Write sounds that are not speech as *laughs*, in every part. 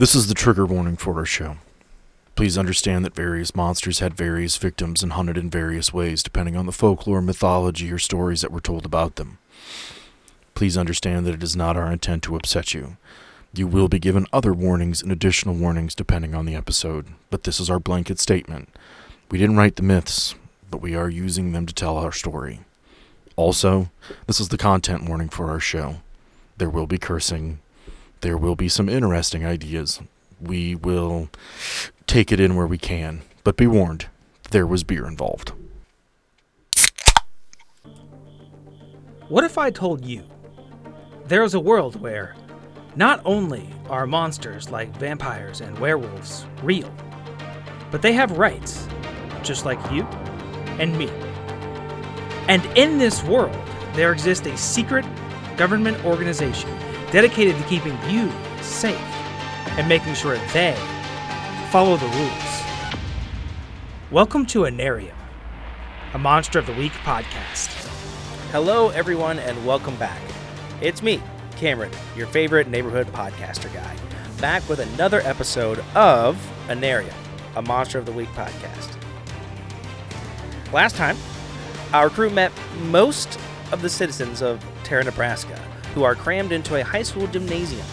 This is the trigger warning for our show. Please understand that various monsters had various victims and hunted in various ways depending on the folklore, mythology, or stories that were told about them. Please understand that it is not our intent to upset you. You will be given other warnings and additional warnings depending on the episode, but this is our blanket statement. We didn't write the myths, but we are using them to tell our story. Also, this is the content warning for our show. There will be cursing. There will be some interesting ideas. We will take it in where we can, but be warned, there was beer involved. What if I told you there is a world where not only are monsters like vampires and werewolves real, but they have rights, just like you and me. And in this world, there exists a secret government organization dedicated to keeping you safe and making sure they follow the rules. Welcome to Anarium, a Monster of the Week podcast. Hello, everyone, and welcome back. It's me, Cameron, your favorite neighborhood podcaster guy, back with another episode of Anarium, a Monster of the Week podcast. Last time, our crew met most of the citizens of Terra, Nebraska, who are crammed into a high school gymnasium,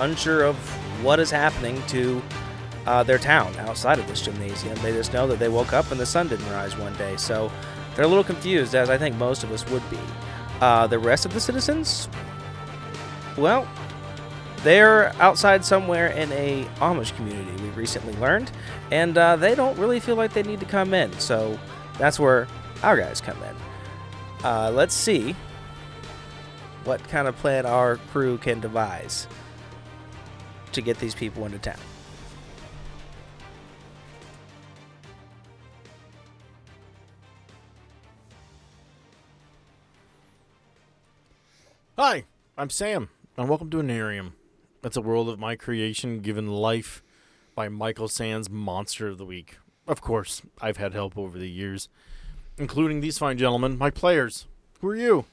unsure of what is happening to uh, their town outside of this gymnasium. They just know that they woke up and the sun didn't rise one day, so they're a little confused, as I think most of us would be. Uh, the rest of the citizens, well, they're outside somewhere in a Amish community. We recently learned, and uh, they don't really feel like they need to come in. So that's where our guys come in. Uh, let's see what kind of plan our crew can devise to get these people into town. Hi, I'm Sam, and welcome to Anarium. That's a world of my creation given life by Michael Sands Monster of the Week. Of course, I've had help over the years, including these fine gentlemen, my players. Who are you?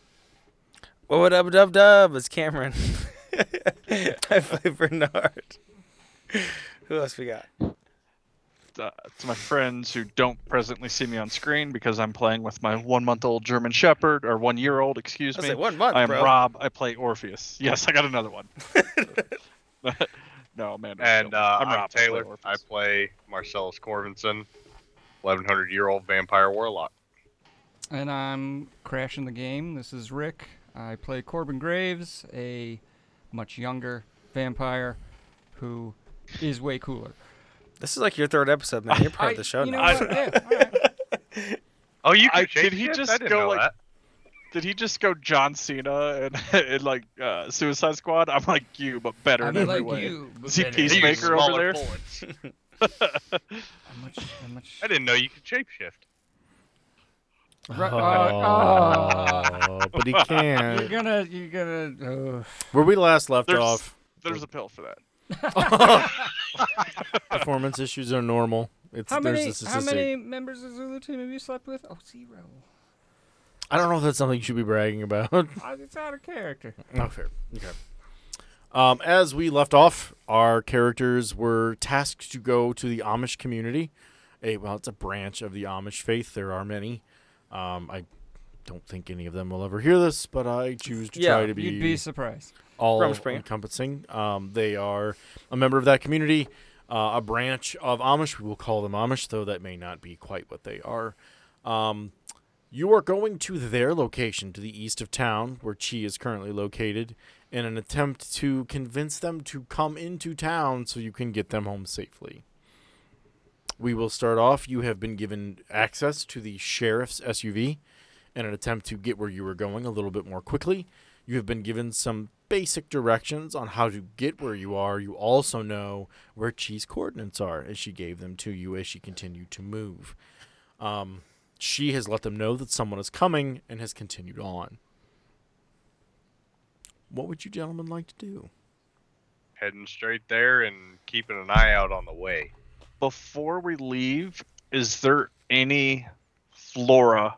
What up, dub dub? It's Cameron. *laughs* I play Bernard. Who else we got? uh, to my friends who don't presently see me on screen because I'm playing with my one month old German Shepherd, or one year old, excuse me. one month, I am bro. Rob. I play Orpheus. Yes, I got another one. *laughs* no, man. And uh, I'm I'm, Rob. I play Taylor. I play Marcellus Corvinson, 1100 year old vampire warlock. And I'm crashing the game. This is Rick. I play Corbin Graves, a much younger vampire who is way cooler. This is like your third episode, man. You're part of the show you know now. what? Yeah, all right. *laughs* Oh, you I- can did he shapeshift? just I didn't go, know like- that. Did he just go John Cena and, *laughs* and like uh, Suicide Squad? I'm like you, but better I'm in every way. you. but Is he better. He used Peacemaker over there? *laughs* I'm much, I'm much, I didn't know you could shapeshift. Ru- uh, Oh, but he can't. You're can't. gonna, you're gonna. Uh, Where we last left There's- off, There's a pill for that. *laughs* performance issues are normal. It's how there's many, a how statistic. many members of Zulu team have you slept with? Oh, zero. I don't know if that's something you should be bragging about. *laughs* It's out of character. Oh, fair. Okay. Um, as we left off, our characters were tasked to go to the Amish community. A well, it's a branch of the Amish faith. There are many. Um, I don't think any of them will ever hear this, but I choose to Yeah, try to be, You'd be surprised. all Rumspringa. encompassing. Um, they are a member of that community, uh, a branch of Amish. We will call them Amish, though that may not be quite what they are. Um, you are going to their location to the east of town, where Chi is currently located, in an attempt to convince them to come into town so you can get them home safely. We will start off. You have been given access to the sheriff's SUV in an attempt to get where you were going a little bit more quickly. You have been given some basic directions on how to get where you are. You also know where Chi's coordinates are, as she gave them to you as she continued to move. Um, she has let them know that someone is coming and has continued on. What would you gentlemen like to do? Heading straight there and keeping an eye out on the way. Before we leave, is there any flora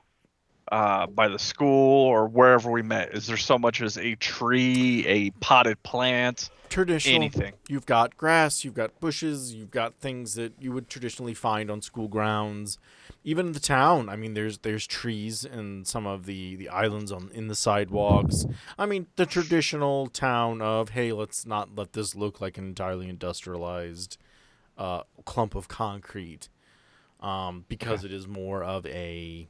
uh, by the school or wherever we met? Is there so much as a tree, a potted plant? traditional. anything. You've got grass, you've got bushes, you've got things that you would traditionally find on school grounds. Even the town, I mean, there's there's trees and some of the the islands on in the sidewalks. I mean, the traditional town of hey, let's not let this look like an entirely industrialized uh, clump of concrete, um, because it is more of a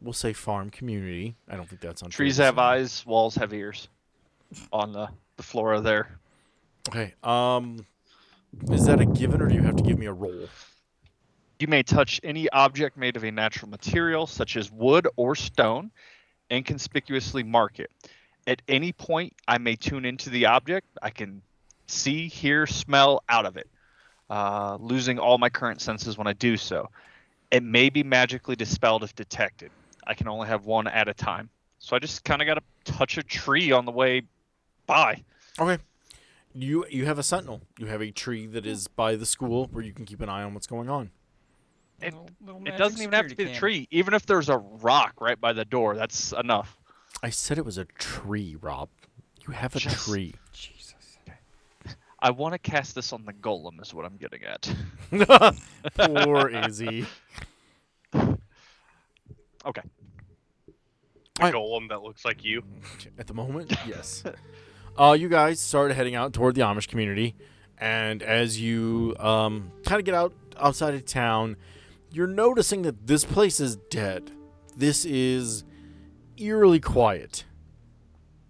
we'll say farm community. I don't think that's on Trees have eyes, walls have ears. On the the flora there. Okay. Um, is that a given, or do you have to give me a roll? You may touch any object made of a natural material, such as wood or stone, and conspicuously mark it. At any point, I may tune into the object. I can see, hear, smell out of it, uh, losing all my current senses when I do so. It may be magically dispelled if detected. I can only have one at a time. So I just kind of got to touch a tree on the way by. Okay. You you have a sentinel. You have a tree that is by the school where you can keep an eye on what's going on. It- Little- little It doesn't even have to be security the tree. Even if there's a rock right by the door, that's enough. I said it was a tree, Rob. You have a Just- tree. Jesus. I want to cast this on the golem, is what I'm getting at. *laughs* Poor *laughs* Izzy. Okay. A Alright. golem that looks like you. At the moment, *laughs* yes. Uh, you guys started heading out toward the Amish community, and as you um, kind of get out outside of town, you're noticing that this place is dead. This is eerily quiet,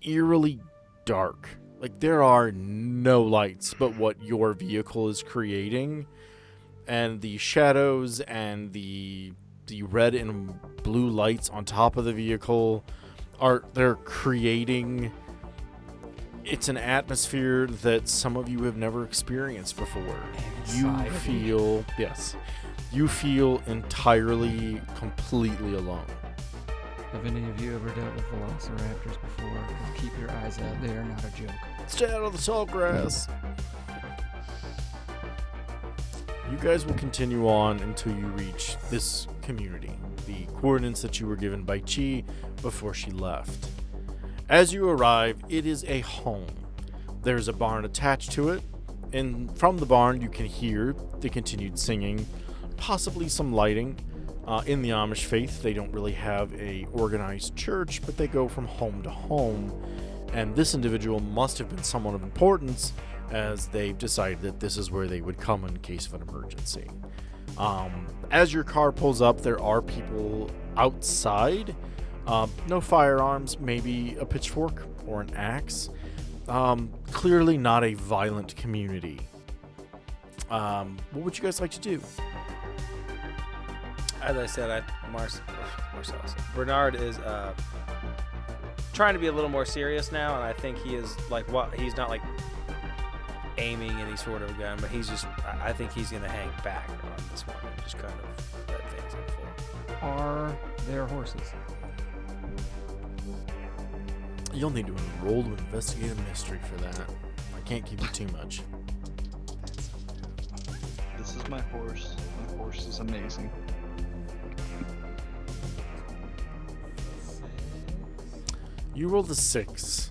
eerily dark. Like there are no lights but what your vehicle is creating, and the shadows and the the red and blue lights on top of the vehicle are they're creating it's an atmosphere that some of you have never experienced before. You feel yes. You feel entirely completely alone. Have any of you ever dealt with velociraptors before? Keep your eyes out. They are not a joke. Stay out of the tall grass. You guys will continue on until you reach this community, the coordinates that you were given by Chi before she left. As you arrive, it is a home. There's a barn attached to it, and from the barn you can hear the continued singing, possibly some lighting. Uh, in the Amish faith, they don't really have a organized church, but they go from home to home and this individual must have been someone of importance as they've decided that this is where they would come in case of an emergency. Um, as your car pulls up, there are people outside. Um, no firearms, maybe a pitchfork or an axe. Um, clearly not a violent community. Um, what would you guys like to do? As I said, I Mar- Marcellus Bernard is uh, trying to be a little more serious now, and I think he is like what he's not like aiming any sort of gun, but he's just I I think he's gonna hang back on this one and just kind of let things unfold. Are there horses? You'll need to enroll to investigate a mystery for that. I can't give you too much. This is my horse. My horse is amazing. You rolled a six.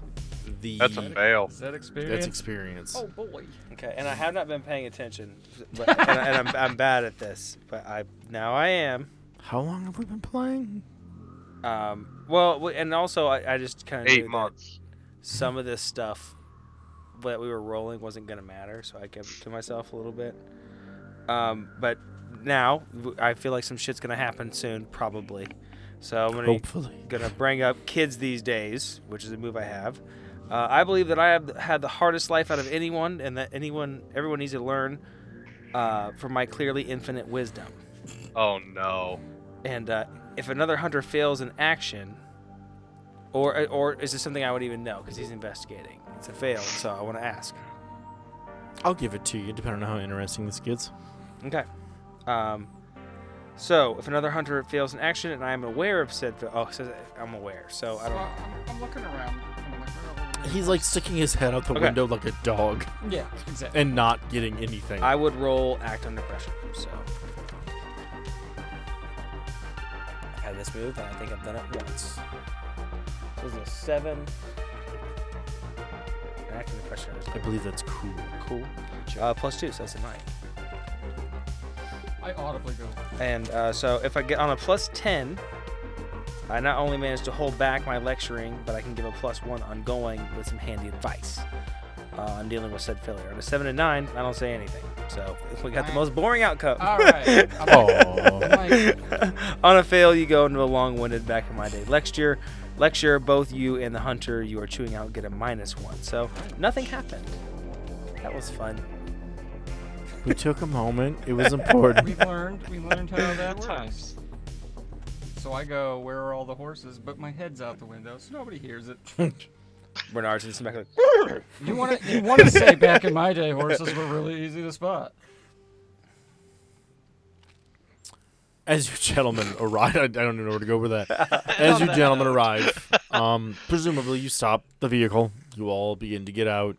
The That's a fail. Is that experience? that's experience. Oh boy. Okay, and I have not been paying attention, but, *laughs* and, I, and I'm, I'm bad at this, but I now I am. How long have we been playing? Um, well, w- and also I, I just kind of Eight months. some of this stuff that we were rolling wasn't gonna matter, so I kept it to myself a little bit. Um, but now w- I feel like some shit's gonna happen soon, probably. So I'm gonna Hopefully. gonna bring up kids these days, which is a move I have. Uh, I believe that I have had the hardest life out of anyone, and that anyone, everyone needs to learn uh, from my clearly infinite wisdom. Oh no. And uh, if another hunter fails in action, or or is this something I would even know because he's investigating? It's a fail, so I want to ask. I'll give it to you, depending on how interesting this gets. Okay. Um, so if another hunter fails an action and I am aware of said, fa- oh, it says I'm aware, so I don't. Well, I'm, I'm looking around. I'm like, oh, He's like sticking his head out the Okay. window like a dog yeah, exactly. and not getting anything. I would roll act under pressure. So I've had this move, and I think I've done it once. This is a seven Asking the question. I believe that's cool. Cool. Uh, plus two, so that's a nine. I audibly go. And uh, so if I get on a plus 10, I not only manage to hold back my lecturing, but I can give a plus one ongoing with some handy advice uh, on dealing with said failure. On a 7 and 9, I don't say anything. So *laughs* we got the most boring outcome. All right. *laughs* Oh, *laughs* on a fail, you go into a long winded back in my day lecture. Lecture, both you and the hunter you are chewing out get a minus one. So nothing happened. That was fun. We took a moment. It was important. *laughs* we learned. We learned how that Good works. times. So I go, where are all the horses? But my head's out the window, so nobody hears it. *laughs* Bernard's in the back like, *laughs* You want to? You want to say back in my day, horses were really easy to spot. As you gentlemen arrive, I I don't even know where to go with that. As you gentlemen arrive, um, presumably you stop the vehicle. You all begin to get out.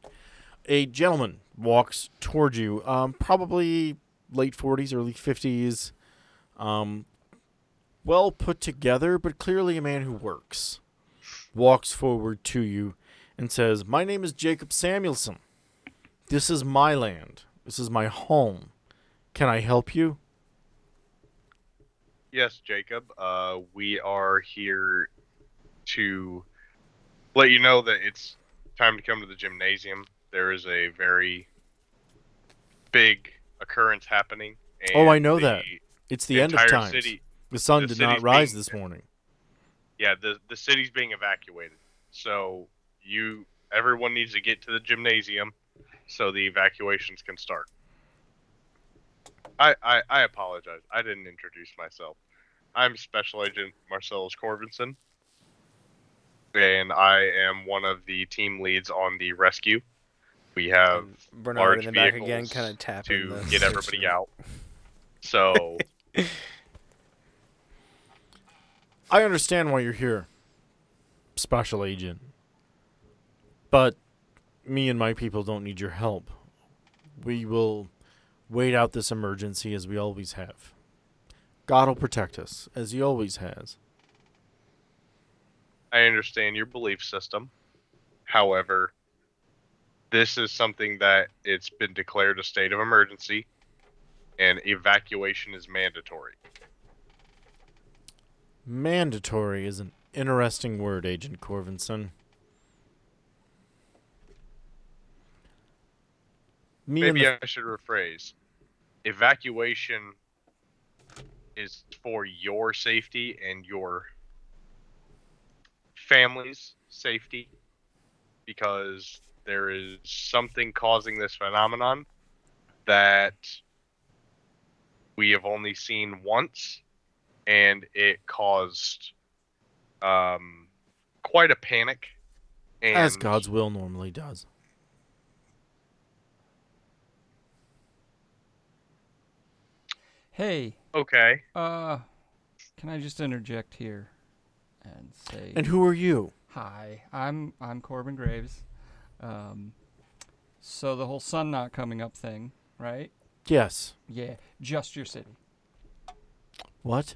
A gentleman walks towards you, um, probably late 40s, early 50s. Um, well put together, but clearly a man who works. Walks forward to you and says, My name is Jacob Samuelson. This is my land. This is my home. Can I help you? Yes, Jacob. Uh, we are here to let you know that it's time to come to the gymnasium. There is a very big occurrence happening. Oh, I know the- that. It's the, the end of times. City, The sun the did not rise being- this *laughs* morning. yeah, the the city's being evacuated. So you, everyone needs to get to the gymnasium, so the evacuations can start. I I, I apologize. I didn't introduce myself. I'm Special Agent Marcellus Corvinson, and I am one of the team leads on the rescue. We have Bernard large in the back vehicles again, kind of tapping to the get everybody station. out. *laughs* So I understand why you're here, special agent. But me and my people don't need your help. We will wait out this emergency as we always have. God will protect us, as He always has. I understand your belief system. However, this is something that it's been declared a state of emergency and evacuation is mandatory. Mandatory is an interesting word, Agent Corvinson. Me Maybe the I should rephrase. Evacuation is for your safety and your family's safety because there is something causing this phenomenon that we have only seen once and it caused um, quite a panic and as God's will normally does. Hey, okay uh, can I just interject here and say And who are you? hi? I'm I'm Corbin Graves. Um, so the whole sun not coming up thing, right? Yes. Yeah, just your city. What?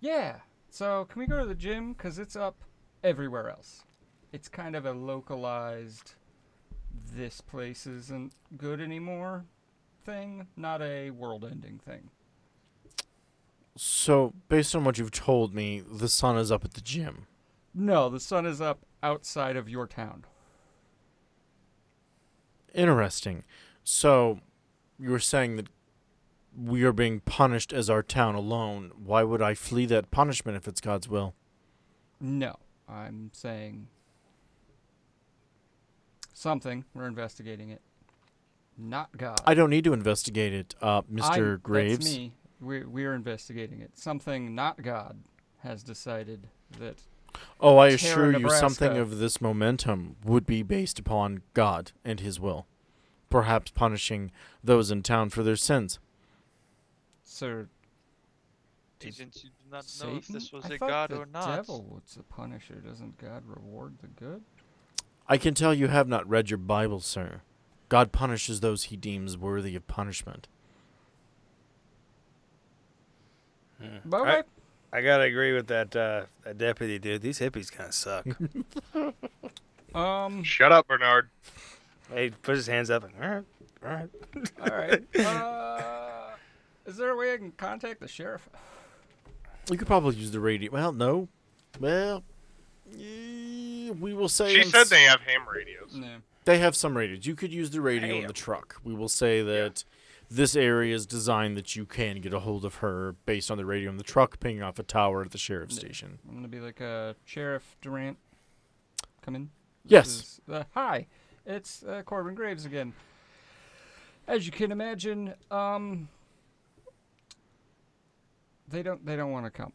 Yeah. So can we go to the gym? Cause it's up everywhere else. It's kind of a localized. This place isn't good anymore. Thing, not a world-ending thing. So, based on what you've told me, the sun is up at the gym. No, the sun is up outside of your town. Interesting. So, you were saying that we are being punished as our town alone. Why would I flee that punishment if it's God's will? No, I'm saying something. We're investigating it. Not God. I don't need to investigate it, uh, Mr. I'm- Graves. That's me. We're, we're investigating it. Something not God has decided that. Oh, I assure you, something of this momentum would be based upon God and His will. Perhaps punishing those in town for their sins. Sir, Does Agents, you do not Satan? know if this was I a god or not. devil was the punisher. Doesn't God reward the good? I can tell you have not read your Bible, sir. God punishes those he deems worthy of punishment. But I- okay. I gotta agree with that, uh, that deputy dude. These hippies kind of suck. *laughs* Um. shut up bernard He puts his hands up and all right, all right. All right. *laughs* Uh, is there a way I can contact the sheriff? You could probably use the radio. Well, no. Well, we will say She in said s- they have ham radios. No. they have some radios. You could use the radio in Damn. the truck. We will say that this area is designed that you can get a hold of her based on the radio in the truck pinging off a tower at the sheriff's station. I'm gonna be like, uh, Sheriff Durant, come in. This Yes. is- uh, hi, it's uh, Corbin Graves again. As you can imagine, um, they don't they don't want to come.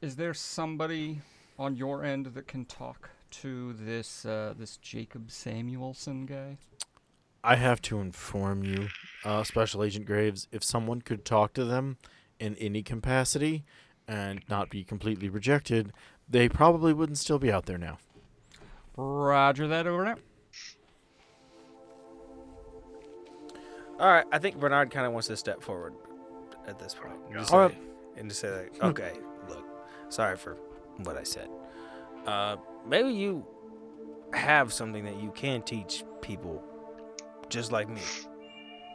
Is there somebody on your end that can talk to this uh, this Jacob Samuelson guy? I have to inform you, uh, Special Agent Graves, if someone could talk to them in any capacity and not be completely rejected, they probably wouldn't still be out there now. Roger that over now. All right, I think Bernard kind of wants to step forward at this point and just, All say, and just say, like, okay, *laughs* look, sorry for what I said. Uh, maybe you have something that you can teach people just like me.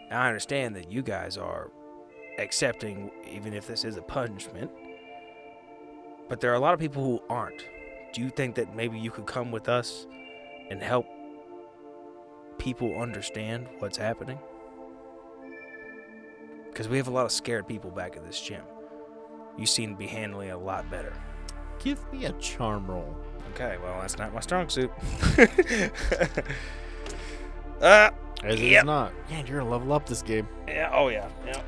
Now, I understand that you guys are accepting, even if this is a punishment, but there are a lot of people who aren't. Do you think that maybe you could come with us and help people understand what's happening? Because we have a lot of scared people back at this gym. You seem to be handling it a lot better. Give me a charm roll. Okay, well, that's not my strong suit. *laughs* uh, As it is not. Man, you're gonna level up this game. yeah, oh yeah, yeah.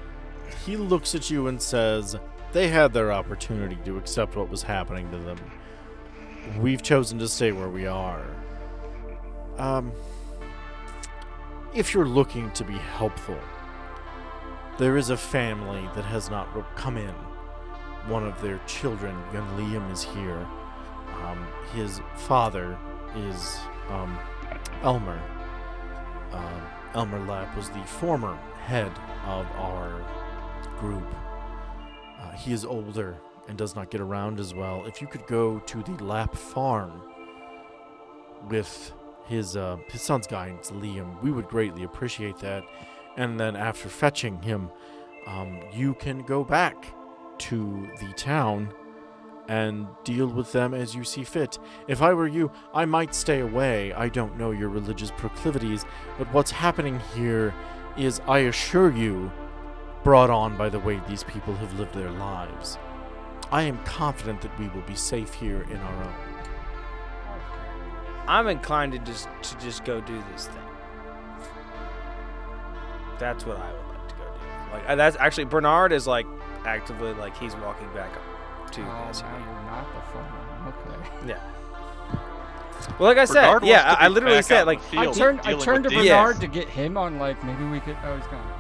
He looks at you and says, They had their opportunity to accept what was happening to them. We've chosen to stay where we are. Um, if you're looking to be helpful, there is a family that has not come in. One of their children, young Liam, is here. Um, his father is um, Elmer. Um, Elmer Lapp was the former head of our group. Uh, he is older and does not get around as well. If you could go to the Lapp farm with his uh, his son's guidance, Liam, we would greatly appreciate that. And then after fetching him, um, you can go back to the town and deal with them as you see fit. If I were you, I might stay away. I don't know your religious proclivities, but what's happening here is, I assure you, brought on by the way these people have lived their lives. I am confident that we will be safe here in our own. I'm inclined to just to just go do this thing. That's what I would like to go do. Like uh, that's actually Bernard is like actively like he's walking back up to oh, the now you're not the fun one. Okay. Yeah. Well, like I said, Bernard yeah, I, I literally said like I turned, I turned to. Bernard Yeah. to get him on, like, maybe we could. Oh, he's gone.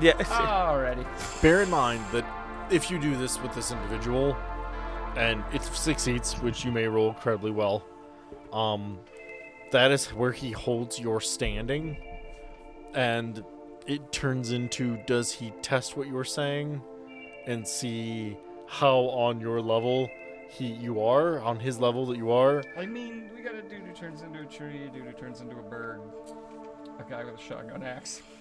yeah. *laughs* Alrighty. Bear in mind that if you do this with this individual, and it succeeds, which you may roll incredibly well, um, that is where he holds your standing, and it turns into does he test what you're saying, and see how on your level he you are on his level that you are. I mean, we got a dude who turns into a tree, a dude who turns into a bird, a guy with a shotgun axe. *laughs*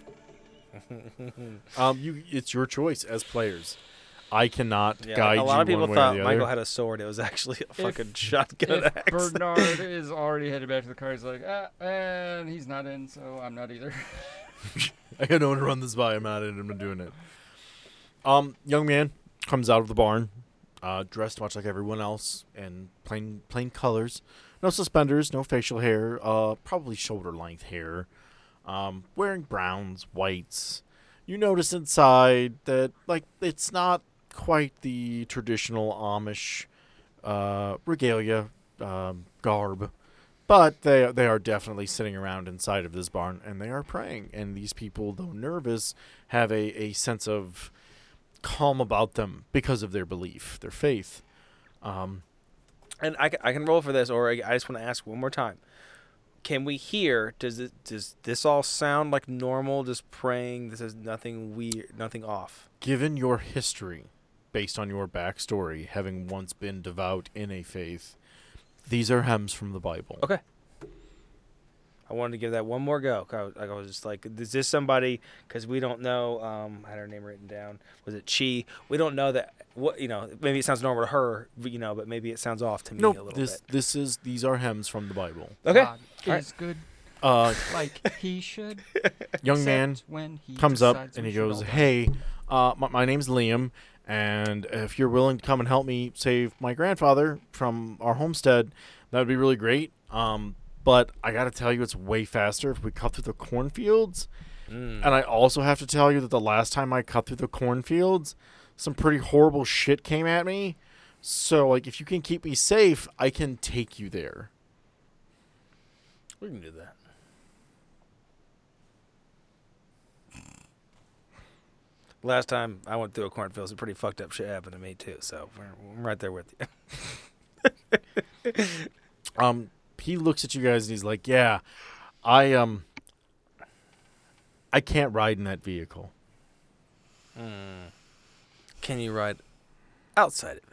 Um, you it's your choice as players. I cannot Yeah, guide you. a lot you of people thought Michael had a sword. It was actually a If- fucking shotgun if axe. Bernard *laughs* is already headed back to the car, he's like, ah, and he's not in, so I'm not either. *laughs* I got no one to run this by. I'm not in. I'm doing it. Um, young man comes out of the barn, uh, dressed much like everyone else in plain plain colors. No suspenders, no facial hair. Uh, probably shoulder length hair. Um, wearing browns, whites. You notice inside that like it's not quite the traditional Amish uh, regalia um, garb. But they they are definitely sitting around inside of this barn and they are praying. And these people, though nervous, have a, a sense of calm about them because of their belief, their faith. Um, And I can, I can roll for this, or I I just want to ask one more time. Can we hear? Does it does this all sound like normal? Just praying. This is nothing weird, nothing off. given your history, based on your backstory, having once been devout in a faith, these are hymns from the Bible. Okay. I wanted to give that one more go. I was, I was just like, is this somebody? Because we don't know. Um, I had her name written down. Was it Chi? We don't know that. What you know? Maybe it sounds normal to her, but, you know, but maybe it sounds off to me a little this bit. this is these are hymns from the Bible. Okay. God Alright. is good Uh, *laughs* like he should. *laughs* young man when he comes up and he goes, "Hey, uh, my, my name's Liam, and if you're willing to come and help me save my grandfather from our homestead, that would be really great. Um, but I got to tell you, it's way faster if we cut through the cornfields. Mm. And I also have to tell you that the last time I cut through the cornfields, some pretty horrible shit came at me. So, like, if you can keep me safe, I can take you there." We can do that. Last time I went through a cornfield, some pretty fucked up shit happened to me too. So we're, I'm right there with you. *laughs* um he looks at you guys and he's like yeah i um i can't ride in that vehicle Can you ride outside of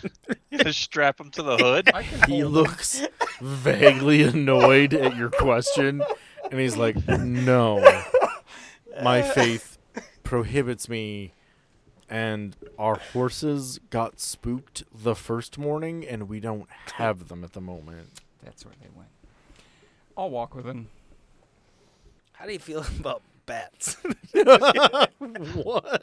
it? *laughs* Just strap him to the hood. He looks vaguely annoyed at your question and he's like no my *laughs* faith prohibits me and our horses got spooked the first morning and we don't have them at the moment That's where they went. I'll walk with him. How do you feel *laughs* about bats? *laughs* what *laughs*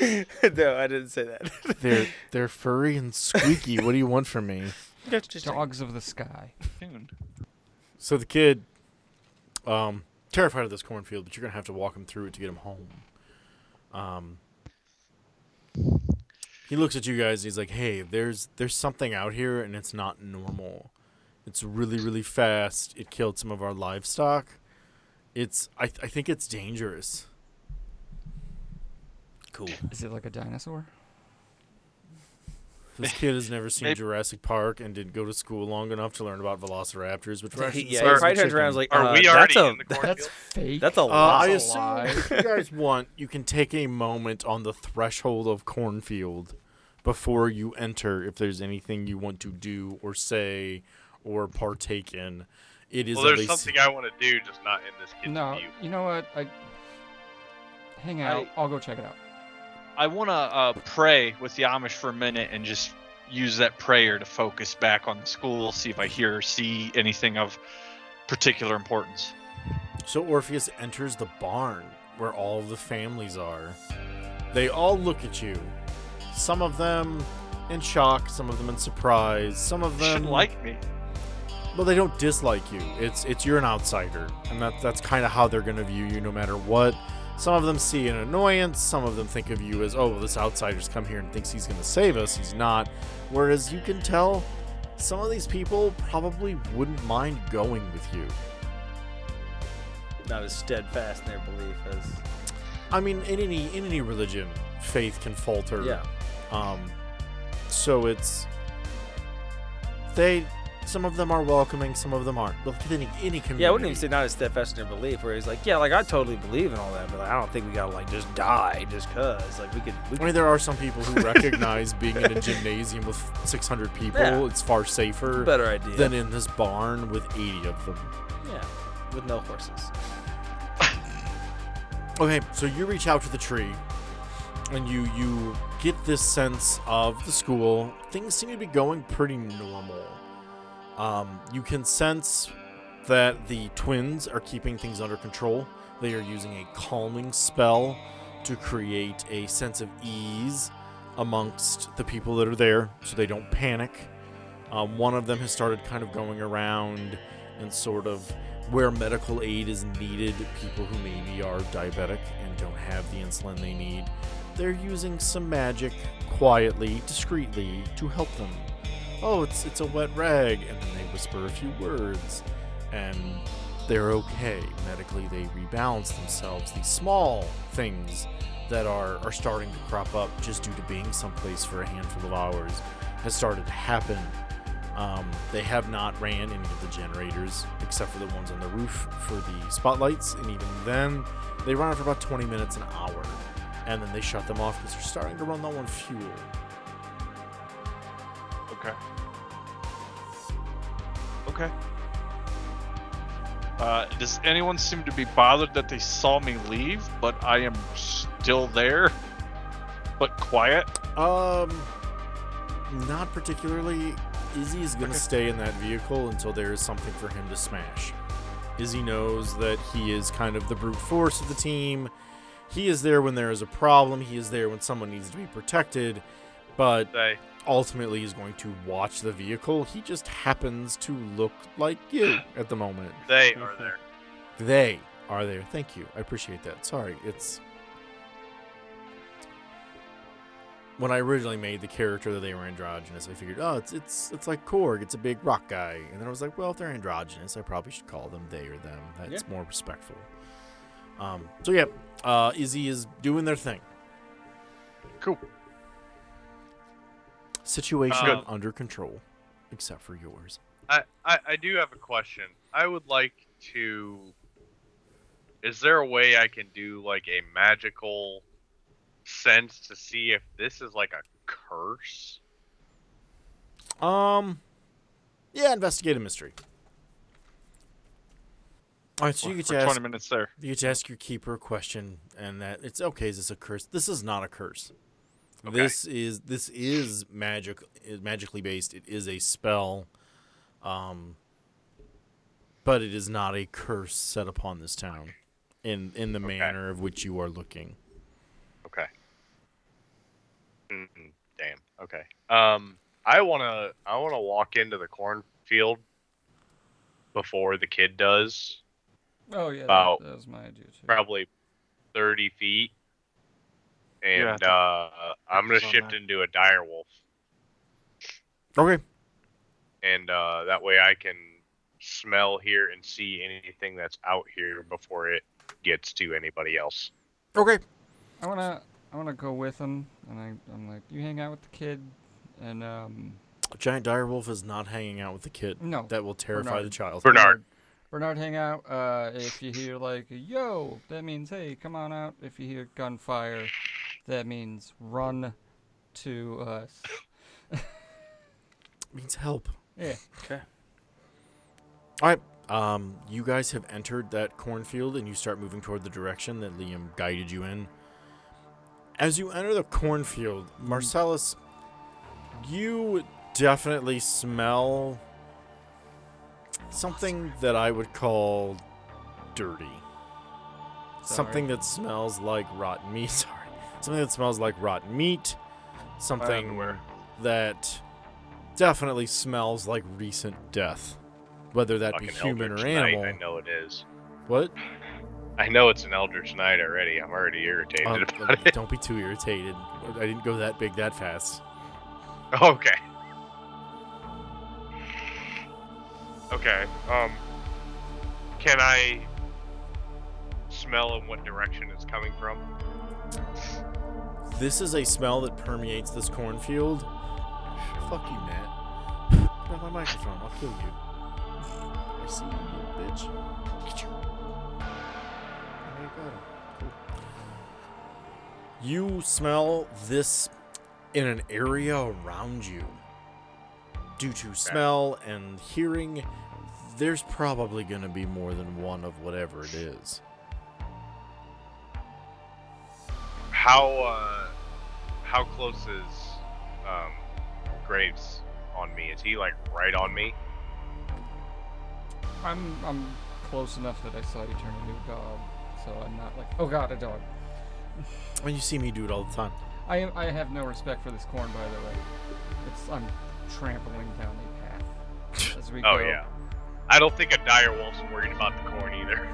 no, I didn't say that. they're they're furry and squeaky what do you want from me Dogs of the sky. So the kid, um, terrified of this cornfield, but you're gonna have to walk him through it to get him home. Um, he looks at you guys. And he's like, "Hey, there's there's something out here, and it's not normal. It's really really fast. It killed some of our livestock. It's I th- I think it's dangerous. Cool. Is it like a dinosaur? This kid has never seen Maybe- Jurassic Park and didn't go to school long enough to learn about velociraptors, which were actually yeah, the he probably turns around and is chicken. like, Are uh, we that's already a, in the cornfield? That's fake. That's a Uh, lot. I assume lie. if you *laughs* guys want, you can take a moment on the threshold of cornfield before you enter. If there's anything you want to do or say or partake in, it is Well, there's least- something I want to do, just not in this kid's No, view. you know what? I hang out. I- I'll go check it out. I want to uh, pray with the Amish for a minute and just use that prayer to focus back on the school, see if I hear or see anything of particular importance. So Orpheus enters the barn where all the families are. They all look at you. Some of them in shock, some of them in surprise, some of them Shouldn't like me. Well, they don't dislike you. It's it's you're an outsider, and that that's kind of how they're gonna view you, no matter what. Some of them see an annoyance. Some of them think of you as, oh, well, this outsider's come here and thinks he's gonna save us. He's not. Whereas you can tell, some of these people probably wouldn't mind going with you. Not as steadfast in their belief as. I mean, in any in any religion, faith can falter. Yeah. Um, so it's they. Some of them are welcoming. Some of them aren't. Look at any any community. Yeah, I wouldn't even say not as steadfast in their belief, where he's like, yeah, like I totally believe in all that, but like, I don't think we gotta like just die just cause. Like we could. We I mean, there are some people who recognize being in a gymnasium with 600 people, Yeah. it's far safer better idea. than in this barn with 80 of them. yeah, with no horses. *laughs* Okay, so you reach out to the tree, and you you get this sense of the school. Things seem to be going pretty normal. Um, you can sense that the twins are keeping things under control. They are using a calming spell to create a sense of ease amongst the people that are there, so they don't panic. Um, one of them has started kind of going around and sort of where medical aid is needed, people who maybe are diabetic and don't have the insulin they need, they're using some magic quietly, discreetly to help them. Oh, it's it's a wet rag, and then they whisper a few words, and they're okay. Medically, they rebalance themselves. These small things that are are starting to crop up just due to being someplace for a handful of hours has started to happen. Um, they have not ran any of the generators except for the ones on the roof for the spotlights, and even then, they run it for about 20 minutes an hour, and then they shut them off because they're starting to run low on fuel. Okay. Okay. Uh, does anyone seem to be bothered that they saw me leave, but I am still there, but quiet? Um, not particularly. Izzy is going to Okay. stay in that vehicle until there is something for him to smash. Izzy knows that he is kind of the brute force of the team. He is there when there is a problem. He is there when someone needs to be protected. But Say, ultimately, he's going to watch the vehicle. He just happens to look like you *laughs* at the moment. they are there. They are there. Thank you. I appreciate that. Sorry, it's when I originally made the character that they were androgynous. I figured, oh, it's it's it's like Korg. It's a big rock guy. And then I was like, well, if they're androgynous, I probably should call them they or them. That's more respectful. Um. So yeah, uh, Izzy is doing their thing. Cool. Situation Um, under control, except for yours. I, I, I do have a question. I would like to. Is there a way I can do like a magical sense to see if this is like a curse? Um. Yeah, investigate a mystery. All right, so you get to ask 20 minutes there. You get to ask your keeper a question, and that it's okay. Is this a curse? This is not a curse. Okay. This is this is magic, is magically based. It is a spell, um, but it is not a curse set upon this town, in in the Okay. manner of which you are looking. Okay. Mm, damn. Okay. Um, I wanna I wanna walk into the cornfield before the kid does, Oh yeah, About- that, that was my idea too. probably thirty feet, Yeah, and uh, I'm gonna shift that. into a dire wolf, Okay. and uh, that way I can smell, hear and see anything that's out here before it gets to anybody else. Okay. I wanna I wanna go with him, and I I'm like, you hang out with the kid, and um A giant direwolf is not hanging out with the kid. no That will terrify the child. Bernard. Bernard, hang out. Uh, if you hear like yo, that means hey, come on out. If you hear gunfire, that means run to us. *laughs* means help. Yeah. Okay. All right. Um, you guys have entered that cornfield and you start moving toward the direction that Liam guided you in. As you enter the cornfield, Marcellus, you definitely smell something that I would call dirty. Something that smells like rotten meat. *laughs* Something that smells like rotten meat. Something that definitely smells like recent death. Whether that be human Eldritch or Knight, animal. I know it is. What? I know it's an Eldritch Knight already. I'm already irritated Uh, about it. don't be too irritated. I didn't go that big that fast. *laughs* Okay. Okay. Um. Can I smell in what direction it's coming from? This is a smell that permeates this cornfield. Fuck you, Matt. Off my microphone. I'll kill you. I see you, little bitch. Get you. There you go. Cool. You smell this in an area around you. Due to smell and hearing, there's probably going to be more than one of whatever it is. How uh, how close is um, Graves on me? Is he like right on me? I'm I'm close enough that I saw you turn into a dog, so I'm not like oh god a dog. *laughs* When you see me do it all the time. I am, I have no respect for this corn by the way. It's I'm trampling down a path *laughs* as we Oh go. Oh yeah. I don't think a dire wolf's worried about the corn either.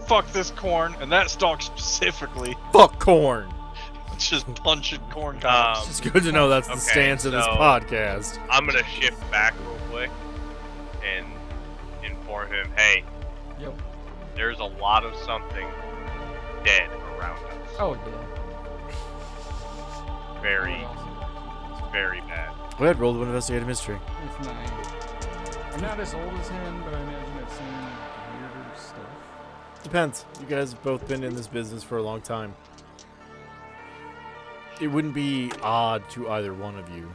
*laughs* Fuck this corn, and that stalk specifically. Fuck corn! It's just punching corn Um, cobs. It's good to know that's the Okay, stance of this so- podcast. I'm gonna shift back real quick and inform him, hey, Yep. there's a lot of something dead around us. Oh yeah. Very, Awesome. very bad. Go ahead, roll to investigate a mystery. With my I'm not as old as him, but I imagine Depends. You guys have both been in this business for a long time. It wouldn't be odd to either one of you.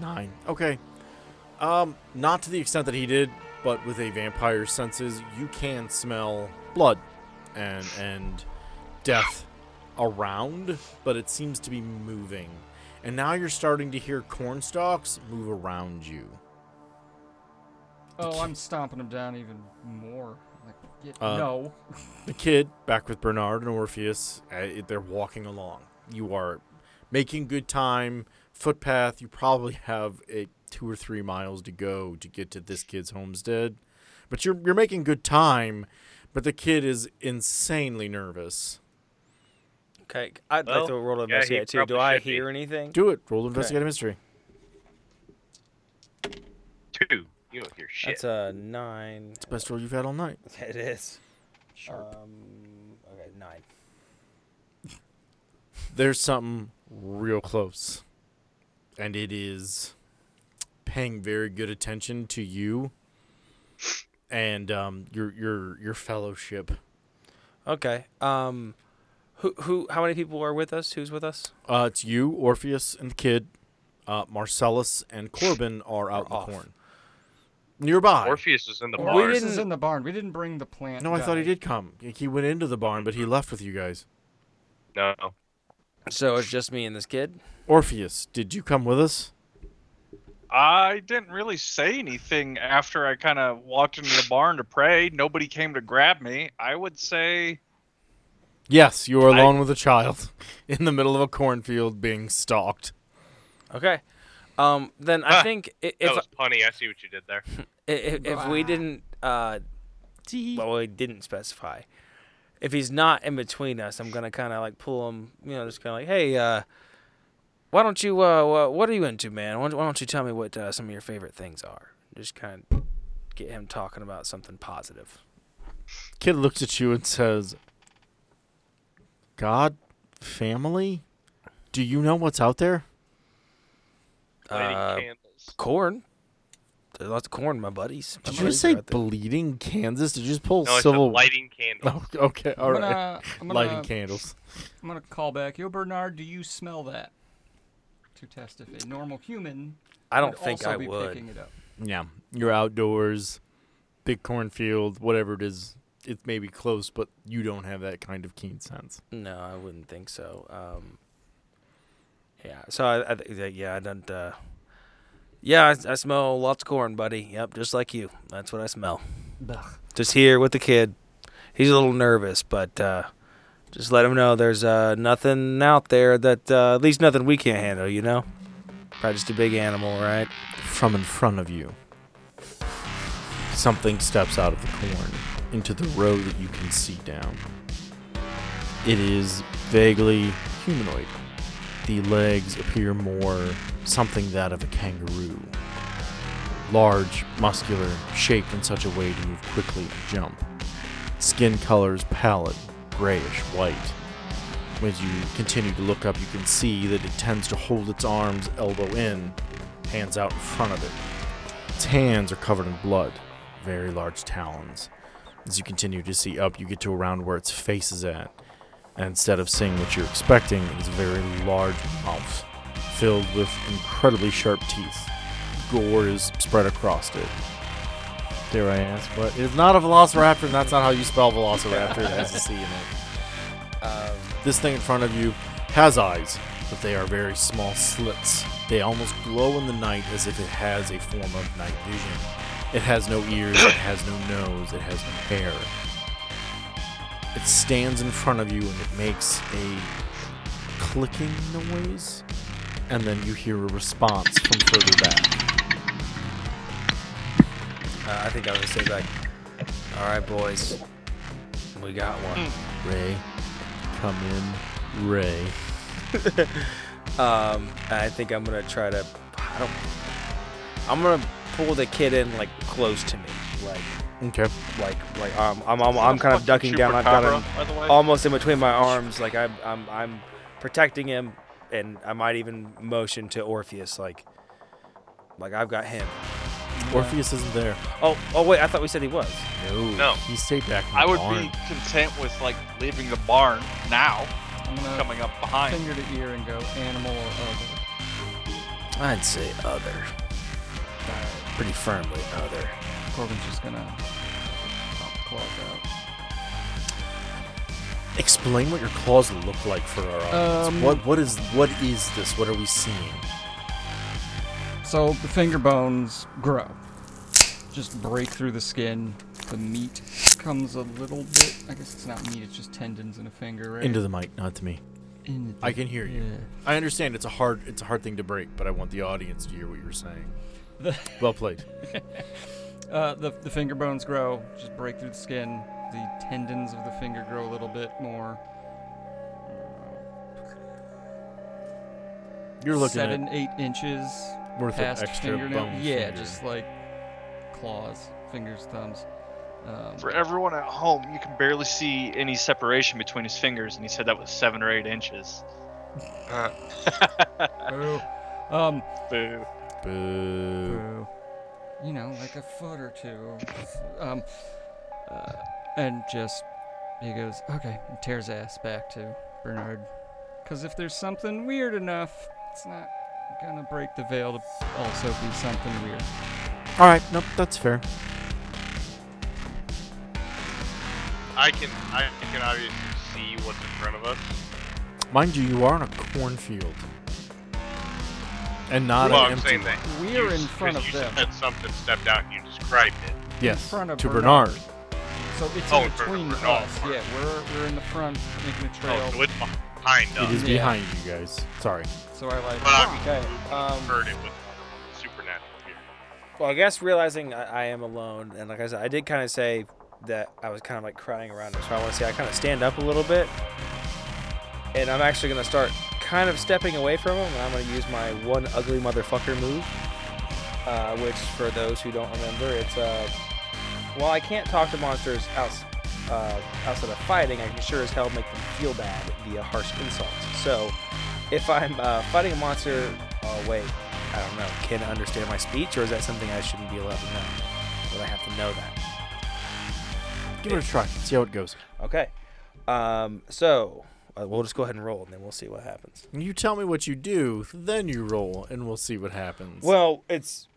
Nine. Okay. Um, not to the extent that he did. but with a vampire's senses, you can smell blood and and death around, but it seems to be moving. And now you're starting to hear corn stalks move around you. Oh, I'm stomping them down even more. Like, get, Uh, no. The kid, back with Bernard and Orpheus, uh, they're walking along. You are making good time. Footpath, you probably have a two or three miles to go to get to this kid's homestead. But you're you're making good time, but the kid is insanely nervous. Okay, I'd Well, like to roll to yeah, investigate too. Do I should be. hear anything? Do it. Roll investigative mystery. Two. You don't hear shit. That's a nine. It's the best roll you've had all night. *laughs* It is. Sharp. Um, okay, nine. There's something real close. And it is paying very good attention to you and um, your your your fellowship. Okay. Um, who who? How many people are with us? Who's with us? Uh, it's you, Orpheus, and the kid. Uh, Marcellus and Corbin are out in the off. corn. Nearby. Orpheus is in the barn. Orpheus is in the barn. We didn't bring the plant. no, I thought he did come. He- He went into the barn, but he left with you guys. No. So it's just me and this kid. Orpheus, did you come with us? I didn't really say anything after I kind of walked into the barn to pray. Nobody came to grab me. I would say Yes, you are I- alone with a child *laughs* in the middle of a cornfield being stalked. Okay. Um, then I Ah, think i- That if was punny. I see what you did there. *laughs* if, if we didn't uh, well, we didn't specify. If he's not in between us, I'm gonna kind of like pull him. You know, just kind of like, hey, uh, why don't you? Uh, what are you into, man? Why don't, why don't you tell me what uh, some of your favorite things are? Just kind of get him talking about something positive. Kid looks at you and says, God, family? Do you know what's out there? Lighting Uh, candles. corn. There's lots of corn, my buddies. My Did you buddies just say are out there. bleeding Kansas? Did you just pull No, it's civil? lighting candles. Oh, okay, all I'm right. gonna, I'm gonna, Lighting candles. I'm gonna call back. Yo, Bernard, do you smell that? To test if a normal human I don't would think also I be would. picking it up. Yeah, you're outdoors, big cornfield, whatever it is. It may be close, but you don't have that kind of keen sense. No, I wouldn't think so. Um, yeah, so I, I yeah, yeah, I don't. Uh, yeah, I, I smell lots of corn, buddy. Yep, just like you. That's what I smell. Just here with the kid. He's a little nervous, but uh, just let him know there's uh, nothing out there that uh, at least nothing we can't handle. You know, probably just a big animal, right? From in front of you, something steps out of the corn into the road that you can see down. It is vaguely humanoid. The legs appear more something that of a kangaroo. Large, muscular, shaped in such a way to move quickly and jump. Skin colors pallid, grayish white. As you continue to look up, you can see that it tends to hold its arms elbow in, hands out in front of it. Its hands are covered in blood, very large talons. As you continue to see up, you get to around where its face is at, instead of seeing what you're expecting, it's a very large mouth filled with incredibly sharp teeth. Gore is spread across it. Dare I ask, but it is not a velociraptor, and that's not how you spell velociraptor It has a C in it. *laughs* Um, This thing in front of you has eyes, but they are very small slits. They almost glow in the night as if it has a form of night vision. It has no ears, it has no nose, it has no hair. It stands in front of you and it makes a clicking noise, and then you hear a response from further back. uh, I think I would say like, all right, boys, we got one. Ray, come in, Ray. *laughs* Um, I think I'm gonna try to. I don't. I'm gonna pull the kid in like close to me, like Okay. like like um, I'm I'm, I'm kind of ducking down. I've got him chupacabra, by the way. almost in between my arms, like I'm I'm I'm protecting him, and I might even motion to Orpheus, like like I've got him. Orpheus isn't there. Oh oh wait, I thought we said he was. No. No. He stayed back in the I would barn. be content with like leaving the barn now, I'm gonna coming up behind. finger to ear and go animal or other. I'd say other, pretty firmly other. Corbin's just gonna pop the claws out. Explain what your claws look like for our audience. Um, what what is what is this? What are we seeing? So the finger bones grow, just break through the skin. The meat comes a little bit. I guess it's not meat; it's just tendons in a finger, right? Into the mic, not to me. I can hear you. Yeah. I understand it's a hard it's a hard thing to break, but I want the audience to hear what you're saying. Well played. *laughs* Uh, the, the finger bones grow, just break through the skin. The tendons of the finger grow a little bit more. You're looking seven, eight inches at worth of past extra fingernail. bone. yeah, finger. just like claws, fingers, thumbs. Um, For everyone at home, you can barely see any separation between his fingers, and he said that was seven or eight inches. Uh, boo. *laughs* Um, Boo. boo. boo. You know, like a foot or two. Um, uh, and just he goes, okay, and tears ass back to Bernard. Because if there's something weird enough, it's not gonna break the veil to also be something weird. All right, nope, that's fair. I can I can obviously see what's in front of us. Mind you, you are in a cornfield, and not well, an I'm empty saying one. We're you, in s- front 'cause of you them. said something stepped out and you described it. Yes, front of to Bernard. Bernard. So it's Oh, in between for us. Bernard. Yeah, we're we're in the front making a trail. Oh, so it's behind us. It is Yeah. behind you guys. Sorry. so I like. But I Okay. Um, heard it with supernatural here. well, I guess realizing I, I am alone, and like I said, I did kind of say that I was kind of like crying around him. So I want to say I kind of stand up a little bit, and I'm actually gonna start kind of stepping away from him, and I'm gonna use my one ugly motherfucker move, uh, which for those who don't remember, it's uh, well, I can't talk to monsters outs, uh, outside of fighting. I can sure as hell make them feel bad via harsh insults. So if I'm uh, fighting a monster, oh wait, I don't know, can it understand my speech, or is that something I shouldn't be allowed to know? Would I have to know that? Give it a try. See how it goes. Okay. Um, so uh, we'll just go ahead and roll, and then we'll see what happens. You tell me what you do, then you roll, and we'll see what happens. Well, it's.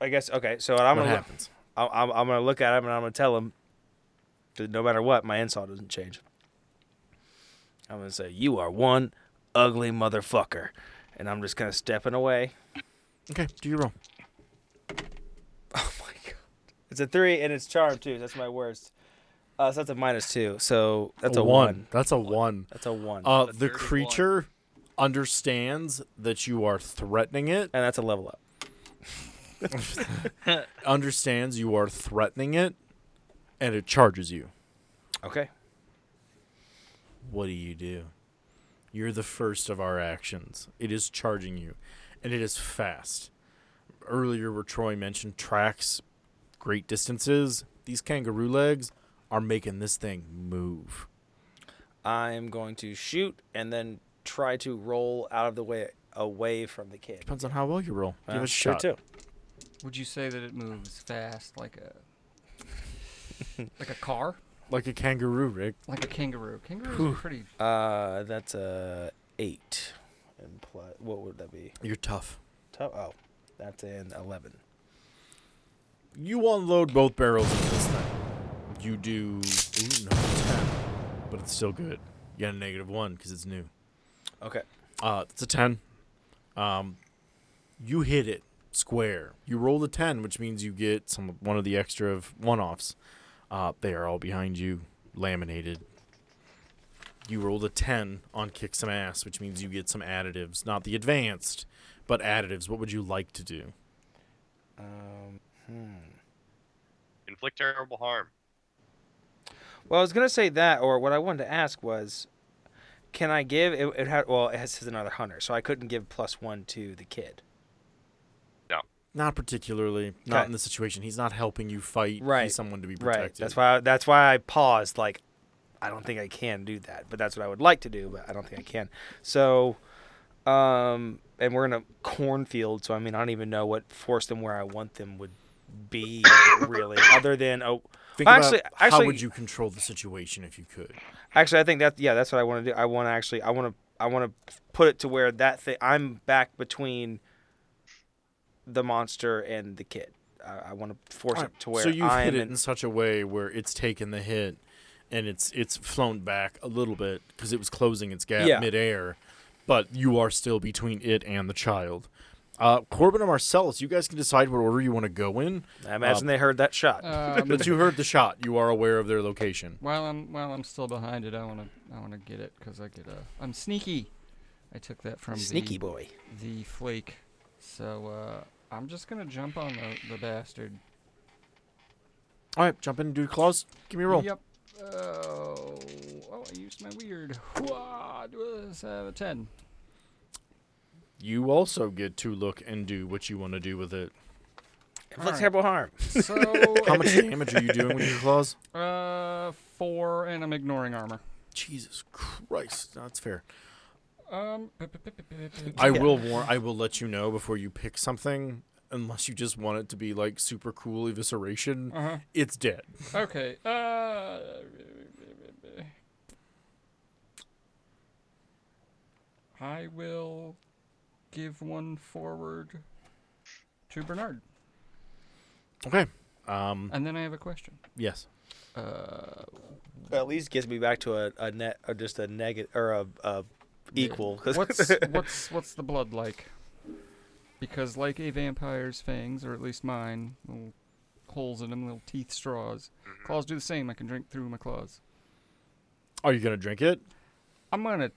I guess okay. So I'm what gonna look, happens? I'm, I'm, I'm gonna look at him and I'm gonna tell him that no matter what, my insult doesn't change. I'm gonna say you are one ugly motherfucker, and I'm just kind of stepping away. Okay, do your roll. *laughs* Oh my god. It's a three and it's charm too. That's my worst. Uh, so that's a minus two. So that's a, one. That's a one. That's a one. Uh, the third of one. creature understands that you are threatening it. and that's a level up. *laughs* *laughs* Understands you are threatening it, and it charges you. Okay. What do you do? You're the first of our actions. It is charging you, and it is fast. Earlier, where Troy mentioned tracks great distances, these kangaroo legs are making this thing move. I'm going to shoot and then try to roll out of the way away from the kid. Depends on how well you roll. Give Uh, it a shot. too. Would you say that it moves fast like a *laughs* like a car, Like a kangaroo, Rick. like a kangaroo? Kangaroos Whew. are pretty. Uh, that's a eight. And plus, what would that be? You're tough. Tough. Oh, that's an eleven. You unload both barrels of this thing. You do ooh, no, 10, but it's still good. You got a negative one because it's new. Okay. Uh, it's a 10. Um, you hit it square. You roll a 10, which means you get some one of the extra of one-offs. Uh, they are all behind you, laminated. You rolled a 10 on kick some ass, which means you get some additives, not the advanced, but additives. What would you like to do? Um. Hmm. Inflict terrible harm. Well, I was gonna say that, or what I wanted to ask was, can I give it? it had, well, it has another hunter, so I couldn't give plus one to the kid. No, not particularly. Not Okay. in the situation. He's not helping you fight. Right. He's someone to be protected. Right. That's why. That's why I paused. Like, I don't think I can do that, but that's what I would like to do, but I don't think I can. So, um, and we're in a cornfield, so I mean, I don't even know what force them where I want them would be really, other than oh, Think actually- how actually- would you control the situation if you could? actually, I think that yeah, that's what I want to do. I want to actually, I want to, I want to put it to where that thing, I'm back between the monster and the kid. I, I want to force Alright, it to where so you've hit it in- in such a way where it's taken the hit, and it's it's flown back a little bit because it was closing its gap Yeah. midair, but you are still between it and the child. Uh, Corbin and Marcellus, you guys can decide what order you want to go in. I imagine they heard that shot. *laughs* Um, But you heard the shot. You are aware of their location. while I'm while I'm still behind it, I wanna I wanna get it because I get a I'm sneaky. I took that from Sneaky the, boy. the flake. So uh, I'm just gonna jump on the, the bastard. All right, jump in dude. claws. Give me a roll. Yep. Oh, oh, I used my weird. Hooah, does have a ten. You also get to look and do what you want to do with it. Inflict Alright. terrible harm. So *laughs* How much damage are you doing with your claws? Uh, four, and I'm ignoring armor. Jesus Christ, that's fair. Um, I will warn. I will let you know before you pick something, unless you just want it to be like super cool evisceration. uh-huh. It's dead. Okay. Uh, I will give one forward to Bernard, Okay. Um. and then I have a question. Yes. Uh, At least gets me back to a, a net or just a negative or a, a equal. 'cause- *laughs* what's what's what's the blood like? Because like a vampire's fangs, or at least mine, little holes in them, little teeth straws. Claws do the same. I can drink through my claws. Are you gonna drink it? I'm gonna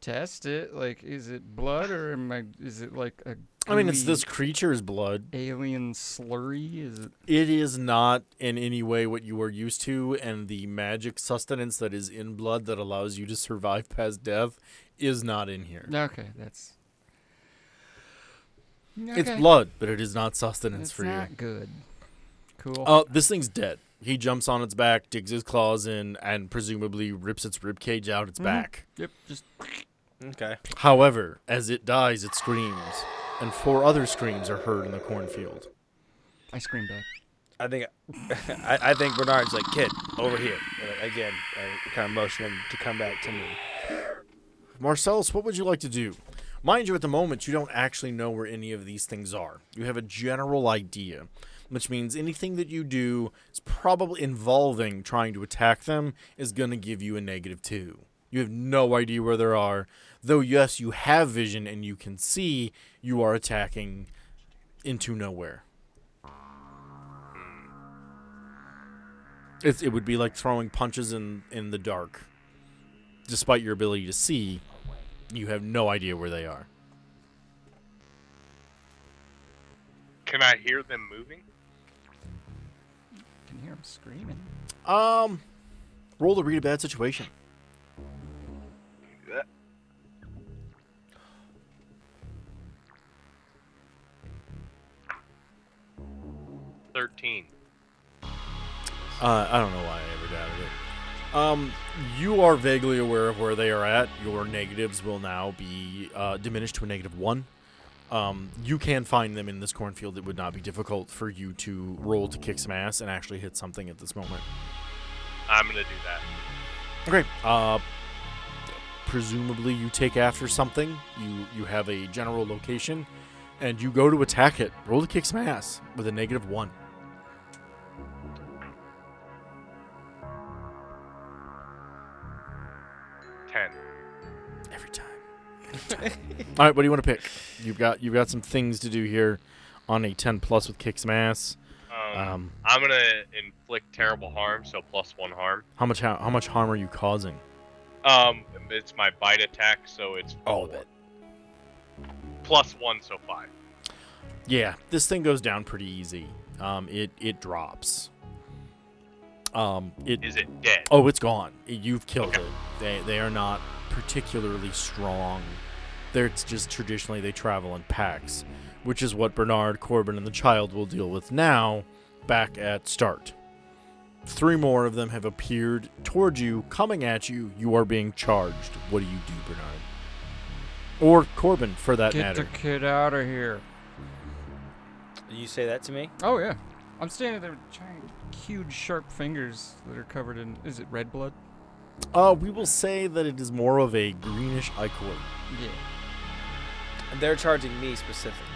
test it. Like, is it blood or am I? Is it like a? I mean, it's this creature's blood. alien slurry. Is it? It is not in any way what you are used to, and the magic sustenance that is in blood that allows you to survive past death is not in here. Okay, that's. It's blood, but it is not sustenance It's for not you. good. Cool. Uh, this thing's dead. He jumps on its back, digs his claws in, and presumably rips its rib cage out its Mhm. back. yep. Just okay. However, as it dies, it screams, and four other screams are heard in the cornfield. I scream back. I think *laughs* I, I think Bernard's like kid over here Uh, again. I kind of motion him to come back to me. Marcellus, what would you like to do? Mind you, at the moment, you don't actually know where any of these things are. You have a general idea, which means anything that you do is probably involving trying to attack them is going to give you a negative two. You have no idea where they are, though, yes, you have vision and you can see you are attacking into nowhere. It's, it would be like throwing punches in, in the dark. Despite your ability to see, you have no idea where they are. Can I hear them moving? can hear them screaming. Um, roll to read a bad situation. Thirteen. Uh, I don't know why I ever doubted it. Um, you are vaguely aware of where they are at. Your negatives will now be uh, diminished to a negative one. Um, you can find them in this cornfield. It would not be difficult for you to roll to kick some ass and actually hit something at this moment. I'm gonna do that. Okay. Uh, presumably you take after something. You you have a general location, and you go to attack it. Roll to kick some ass with a negative one. *laughs* All right, what do you want to pick? You've got you've got some things to do here on a 10 plus with kick some ass. Um, Um, I'm gonna inflict terrible harm, so plus one harm. how much how, how much harm are you causing? Um, it's my bite attack, so it's All of it. plus one, so five. Yeah, this thing goes down pretty easy. Um, it it drops. Um, it Is it dead? oh, it's gone. You've killed it. They they are not particularly strong. They're it's just traditionally they travel in packs, which is what Bernard, Corbin, and the child will deal with now. Back at start. Three more of them have appeared towards you, coming at you. You are being charged. What do you do, Bernard? Or Corbin, for that Get matter. the kid out of here. You say that to me? Oh yeah, I'm standing there with giant, huge, sharp fingers that are covered in. Is it red blood? Uh, we will say that it is more of a greenish ichor. Yeah. And they're charging me specifically.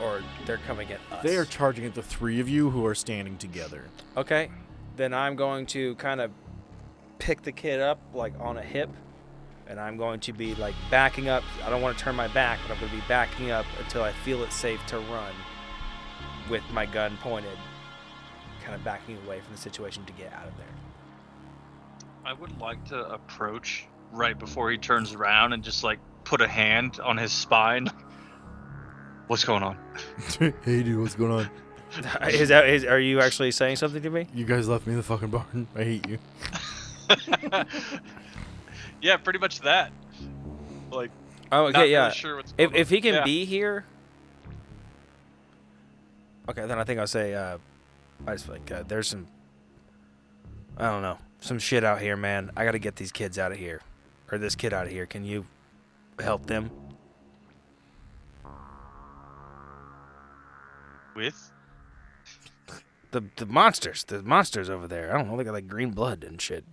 or they're coming at us. They are charging at the three of you who are standing together. Okay, then I'm going to kind of pick the kid up like on a hip, and I'm going to be like backing up. I don't want to turn my back, but I'm going to be backing up until I feel it safe to run with my gun pointed, kind of backing away from the situation to get out of there. I would like to approach right before he turns around and just like put a hand on his spine. *laughs* What's going on? *laughs* hey, dude, what's going on? *laughs* is that is, are you actually saying something to me? You guys left me in the fucking barn. I hate you. yeah, pretty much that. Like, Oh, not okay, yeah. really sure what's going If, if he can Yeah. be here, okay, then I think I'll say. Uh, I just like uh, there's some. I don't know, some shit out here, man. I got to get these kids out of here, or this kid out of here. Can you help them? with. The the monsters, the monsters over there. I don't know. They got like green blood and shit.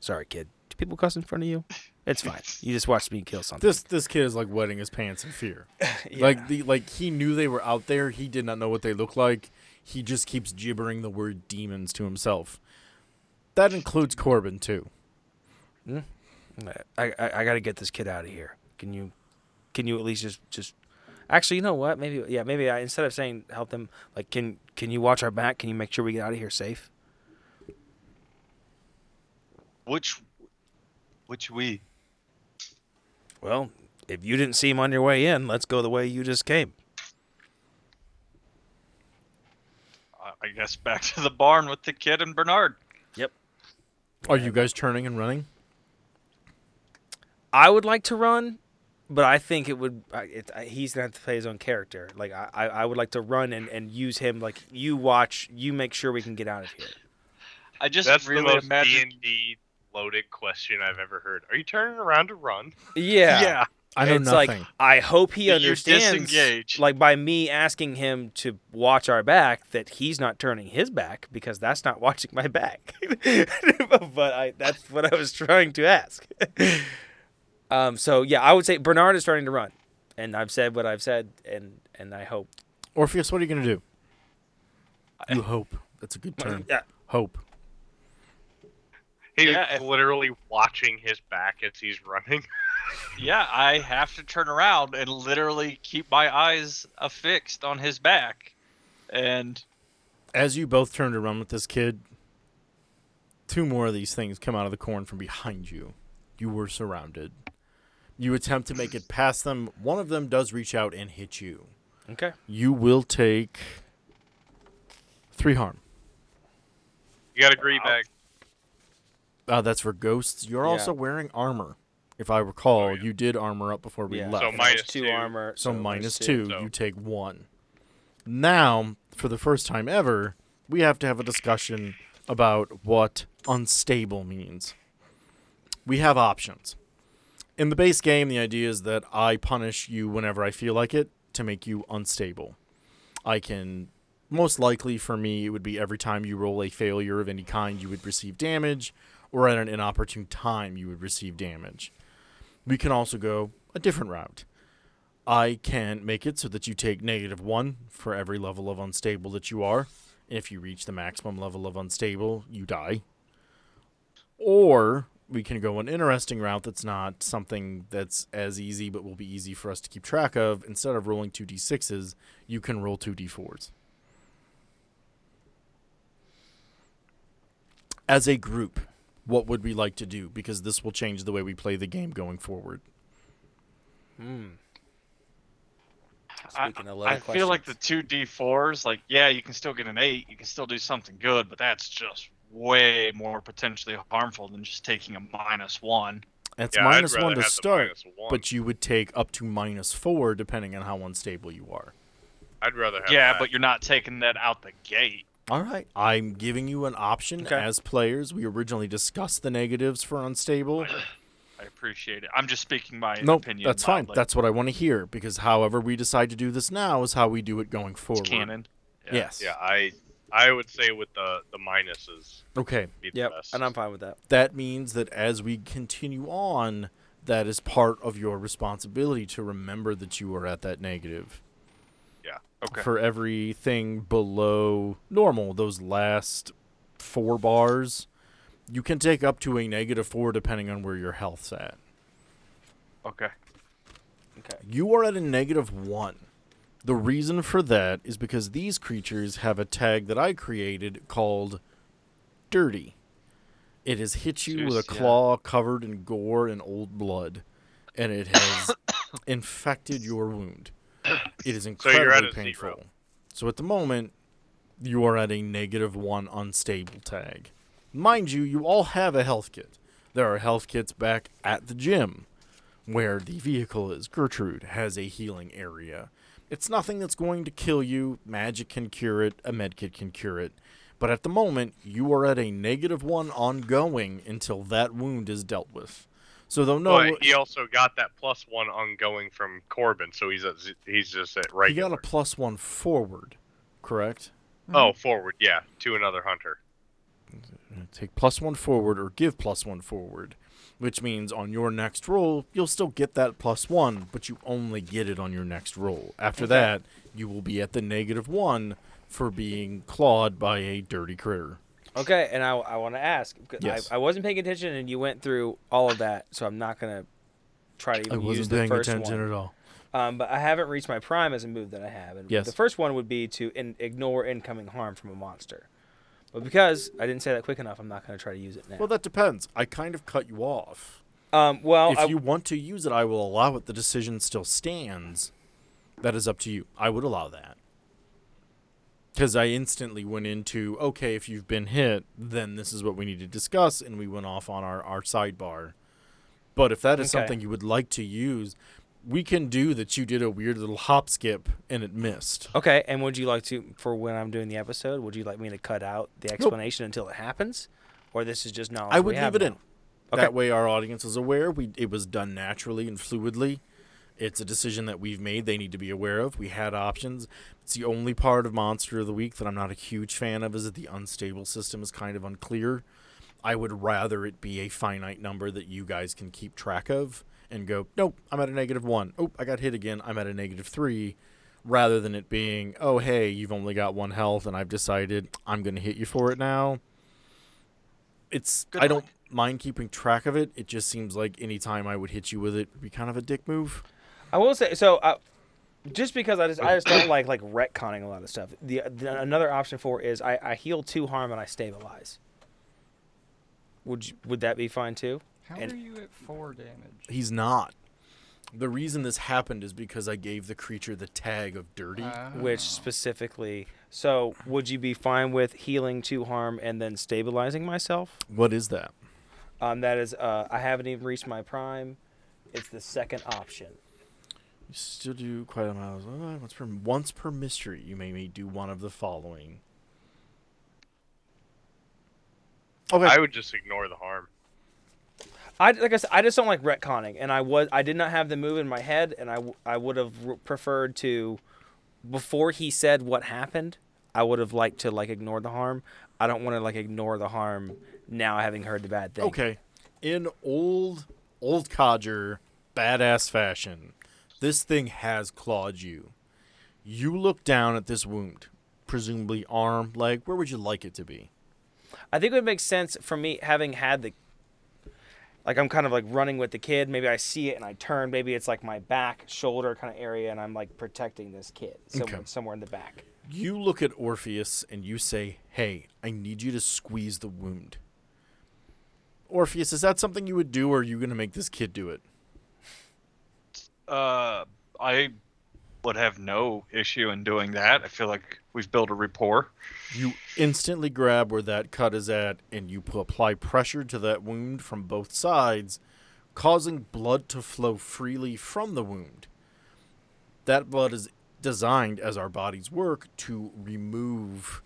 Sorry, kid. Do people cuss in front of you? It's fine. You just watched me kill something. This this kid is like wetting his pants in fear. *laughs* Like the like he knew they were out there. He did not know what they looked like. He just keeps gibbering the word demons to himself. That includes Corbin too. Hmm. I, I, I got to get this kid out of here. Can you, can you at least just just, actually, you know what? Maybe yeah, maybe I, instead of saying help them, like can can you watch our back? Can you make sure we get out of here safe? Which. Which we? Well, if you didn't see him on your way in, let's go the way you just came. I- I guess back to the barn with the kid and Bernard. Are you guys turning and running? I would like to run, but I think it would. It, he's gonna have to play his own character. Like I, I I would like to run and, and use him. Like you watch, you make sure we can get out of here. I just That's really the most imagine. D&D loaded question I've ever heard. Are you turning around to run? Yeah. Yeah. I know it's nothing. like I hope he You understands. disengage. Like by me asking him to watch our back, that he's not turning his back because that's not *laughs* watching my back. *laughs* but I, that's what I was trying to ask. *laughs* um. So yeah, I would say Bernard is starting to run, and I've said what I've said, and and I hope. Orpheus, what are you gonna do? You hope. That's a good term. Yeah. Hope. He's Yeah, if- literally watching his back as he's running. Yeah, I have to turn around and literally keep my eyes affixed on his back. And As you both turn to run with this kid, two more of these things come out of the corn from behind you. You were surrounded. You attempt to make it past them. One of them does reach out and hit you. Okay. You will take three harm. You got a green Wow. bag. Uh, that's for ghosts. You're Yeah. also wearing armor. If I recall, Oh, yeah. you did armor up before we Yeah. left. So and two, two. armor. So there's minus two, so- you take one. Now, for the first time ever, we have to have a discussion about what unstable means. We have options. In the base game, the idea is that I punish you whenever I feel like it to make you unstable. I can, most likely for me, it would be every time you roll a failure of any kind, you would receive damage, or at an inopportune time, you would receive damage. We can also go a different route. I can make it so that you take negative one for every level of unstable that you are. If you reach the maximum level of unstable, you die. Or we can go an interesting route that's not something that's as easy but will be easy for us to keep track of. Instead of rolling 2d6s, you can roll 2d4s. As a group, what would we like to do? Because this will change the way we play the game going forward. Hmm. I, Speaking of I loaded feel like the two D4s, like, yeah, you can still get an 8, you can still do something good, but that's just way more potentially harmful than just taking a minus 1. It's Yeah, minus I'd rather one to start, minus one. but you would take up to minus four depending on how unstable you are. I'd rather have Yeah, that. but you're not taking that out the gate. All right. I'm giving you an option Okay. as players. We originally discussed the negatives for unstable. *sighs* I appreciate it. I'm just speaking my Nope, opinion. that's fine. mildly. That's what I want to hear because however we decide to do this now is how we do it going It's forward. canon. Yeah. Yes. yeah, I I would say with the the minuses Okay. be the Yep, best. and I'm fine with that. That means that as we continue on, that is part of your responsibility to remember that you are at that negative. Yeah, Okay. for everything below normal, those last four bars, you can take up to a negative four depending on where your health's at. Okay. Okay. You are at a negative one. The reason for that is because these creatures have a tag that I created called Dirty. It has hit you with a Jeez, yeah. claw covered in gore and old blood, and it has *coughs* infected your wound. *coughs* It is So incredibly you're at a painful. zero. So at the moment, you are at a negative one unstable tag. Mind you, you all have a health kit. There are health kits back at the gym where the vehicle is. Gertrude has a healing area. It's nothing that's going to kill you. Magic can cure it, a medkit can cure it. But at the moment, you are at a negative one ongoing until that wound is dealt with. So though no, But he also got that plus one ongoing from Corbin, so he's at he's just at right. he got a plus one forward, correct? Mm-hmm. Oh, forward, yeah, to another hunter. take plus one forward or give plus one forward, which means on your next roll, you'll still get that plus one, but you only get it on your next roll. After Okay. that, you will be at the negative one for being clawed by a dirty critter. Okay, and I, I want to ask. 'cause Yes. I, I wasn't paying attention, and you went through all of that, so I'm not gonna try to even use it. I wasn't the paying first attention one. at all. Um, but I haven't reached my prime as a move that I have. And Yes. The first one would be to in, ignore incoming harm from a monster. But because I didn't say that quick enough, I'm not going to try to use it now. Well, that depends. I kind of cut you off. um, well, if I, you want to use it, I will allow it. The decision still stands. That is up to you. I would allow that. Because I instantly went into, okay, if you've been hit, then this is what we need to discuss, and we went off on our, our sidebar. But if that is Okay. something you would like to use, we can do that you did a weird little hop skip and it missed. okay, and would you like to, for when I'm doing the episode, would you like me to cut out the explanation until it happens, or this is just knowledge? I would have leave it now? in. Okay. That way our audience is aware. We it was done naturally and fluidly. It's a decision that we've made. They need to be aware of. We had options. It's the only part of Monster of the Week that I'm not a huge fan of. Is that the unstable system is kind of unclear. I would rather it be a finite number that you guys can keep track of and go, nope, I'm at a negative one. Oh, I got hit again. I'm at a negative three. Rather than it being, oh, hey, you've only got one health and I've decided I'm going to hit you for it now. It's, Good I don't mind keeping track of it. It just seems like any time I would hit you with it would be kind of a dick move. I will say so. Uh, just because I just I just don't *coughs* like like retconning a lot of stuff. The, the another option for is I, I heal two harm and I stabilize. Would you, would that be fine too? How And- are you at four damage? He's not. The reason this happened is because I gave the creature the tag of dirty. Which Ah. specifically, so would you be fine with healing two harm and then stabilizing myself? what is that? Um, that is, uh, I haven't even reached my prime. It's the second option. You still do quite a amount. Of, uh, once per once per mystery, you may, may do one of the following. Okay. I would just ignore the harm. I like I said, I just don't like retconning, and I was I did not have the move in my head, and I I would have preferred to, before he said what happened, I would have liked to like ignore the harm. I don't want to like ignore the harm now, having heard the bad thing. Okay. In old old codger badass fashion, this thing has clawed you. You look down at this wound, presumably arm, leg. Where would you like it to be? I think it would make sense for me having had the like I'm kind of like running with the kid. Maybe I see it and I turn. Maybe it's like my back, shoulder kind of area, and I'm like protecting this kid somewhere, Okay. somewhere in the back. You look at Orpheus and you say, "Hey, I need you to squeeze the wound." Orpheus, is that something you would do, or are you going to make this kid do it? Uh, I would have no issue in doing that. I feel like we've built a rapport. You instantly grab where that cut is at, and you apply pressure to that wound from both sides, causing blood to flow freely from the wound. That blood is designed, as our bodies work, to remove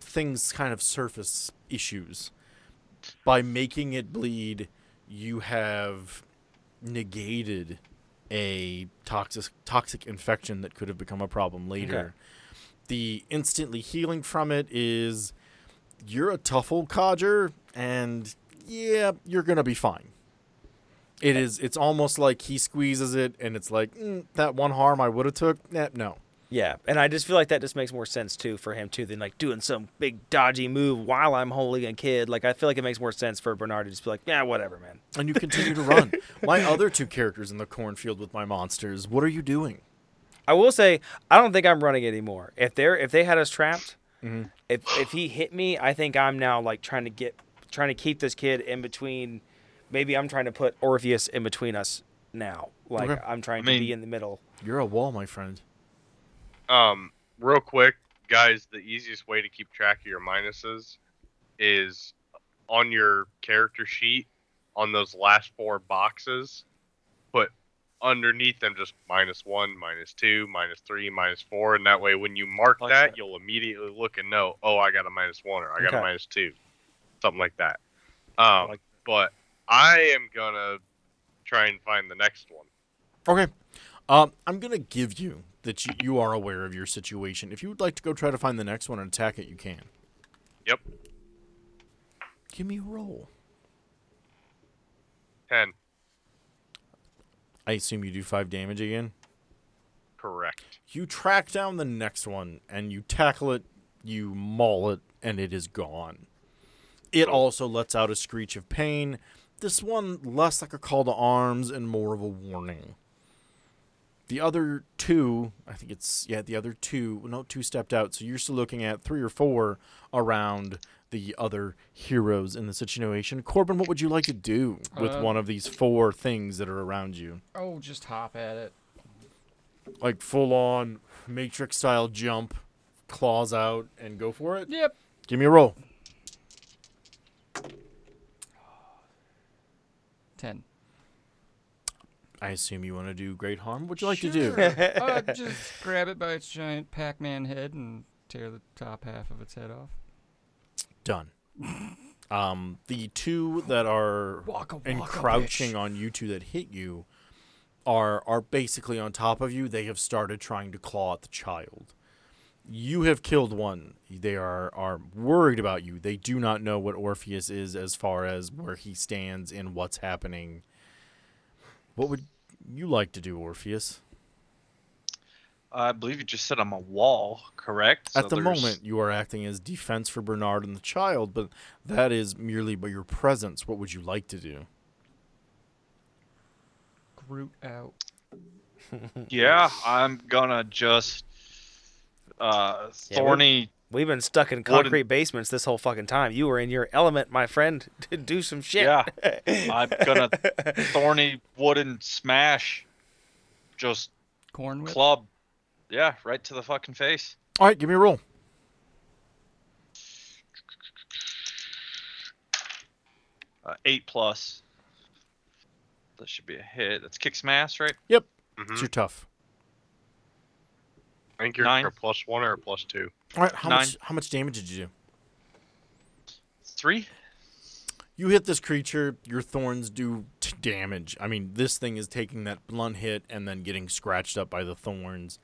things, kind of surface issues. By making it bleed, you have negated a toxic toxic infection that could have become a problem later. The instantly healing from it is you're a tough old codger and yeah, you're going to be fine. It is it's almost like he squeezes it and it's like mm, that one harm I would have took. Eh, no. Yeah, and I just feel like that just makes more sense too for him too than like doing some big dodgy move while I'm holding a kid. Like I feel like it makes more sense for Bernard to just be like, yeah, whatever, man. And you continue to run. *laughs* My other two characters in the cornfield with my monsters, what are you doing? I will say I don't think I'm running anymore. If they're if they had us trapped, Mhm. if if he hit me, I think I'm now like trying to get trying to keep this kid in between. Maybe I'm trying to put Orpheus in between us now. Like Okay. I'm trying I mean- to be in the middle. You're a wall, my friend. Um, real quick, guys, the easiest way to keep track of your minuses is on your character sheet on those last four boxes, put underneath them just minus one, minus two, minus three, minus four, and that way when you mark Like that, that. you'll immediately look and know, oh, I got a minus one or I got Okay. a minus two, something like that. Um, Like- but I am gonna try and find the next one. Okay. Um, I'm gonna give you that you, you are aware of your situation. If you would like to go try to find the next one and attack it, you can. Yep, Give me a roll. ten, I assume you do five damage again. correct. You track down the next one and you tackle it, you maul it, and it is gone. It oh. also lets out a screech of pain. This one less like a call to arms and more of a warning. The other two, I think it's yeah, the other two, no, two stepped out. So you're still looking at three or four around the other heroes in the situation. Corbin, what would you like to do with Uh, one of these four things that are around you? Oh, just hop at it. like full on matrix style jump, claws out, and go for it? Yep. Give me a roll. Ten. I assume you want to do great harm. What'd you like to do? *laughs* uh, *laughs* just grab it by its giant Pac-Man head and tear the top half of its head off. Done. *laughs* Um, the two that are Waka waka, encrouching bitch. on you two that hit you are are basically on top of you. They have started trying to claw at the child. You have killed one. They are are worried about you. They do not know what Orpheus is as far as where he stands and what's happening. What would you like to do, Orpheus? I believe you just said I'm a wall, correct? At So the there's- moment, you are acting as defense for Bernard and the child, but that is merely by your presence. What would you like to do? Groot out. *laughs* Yeah, I'm gonna just uh Yeah, thorny We've been stuck in Wooden- concrete basements this whole fucking time. You were in your element, my friend, *laughs* to do some shit. Yeah. *laughs* I'm gonna thorny wooden smash just Corn whip. club. Yeah, right to the fucking face. All right, give me a roll. Uh, eight plus. That should be a hit. That's kick smash, right? Yep, hmm it's your tough. I think you're Nine. a plus one or a plus two. All right, how Nine. much how much damage did you do? Three. You hit this creature, your thorns do t- damage. I mean, this thing is taking that blunt hit and then getting scratched up by the thorns.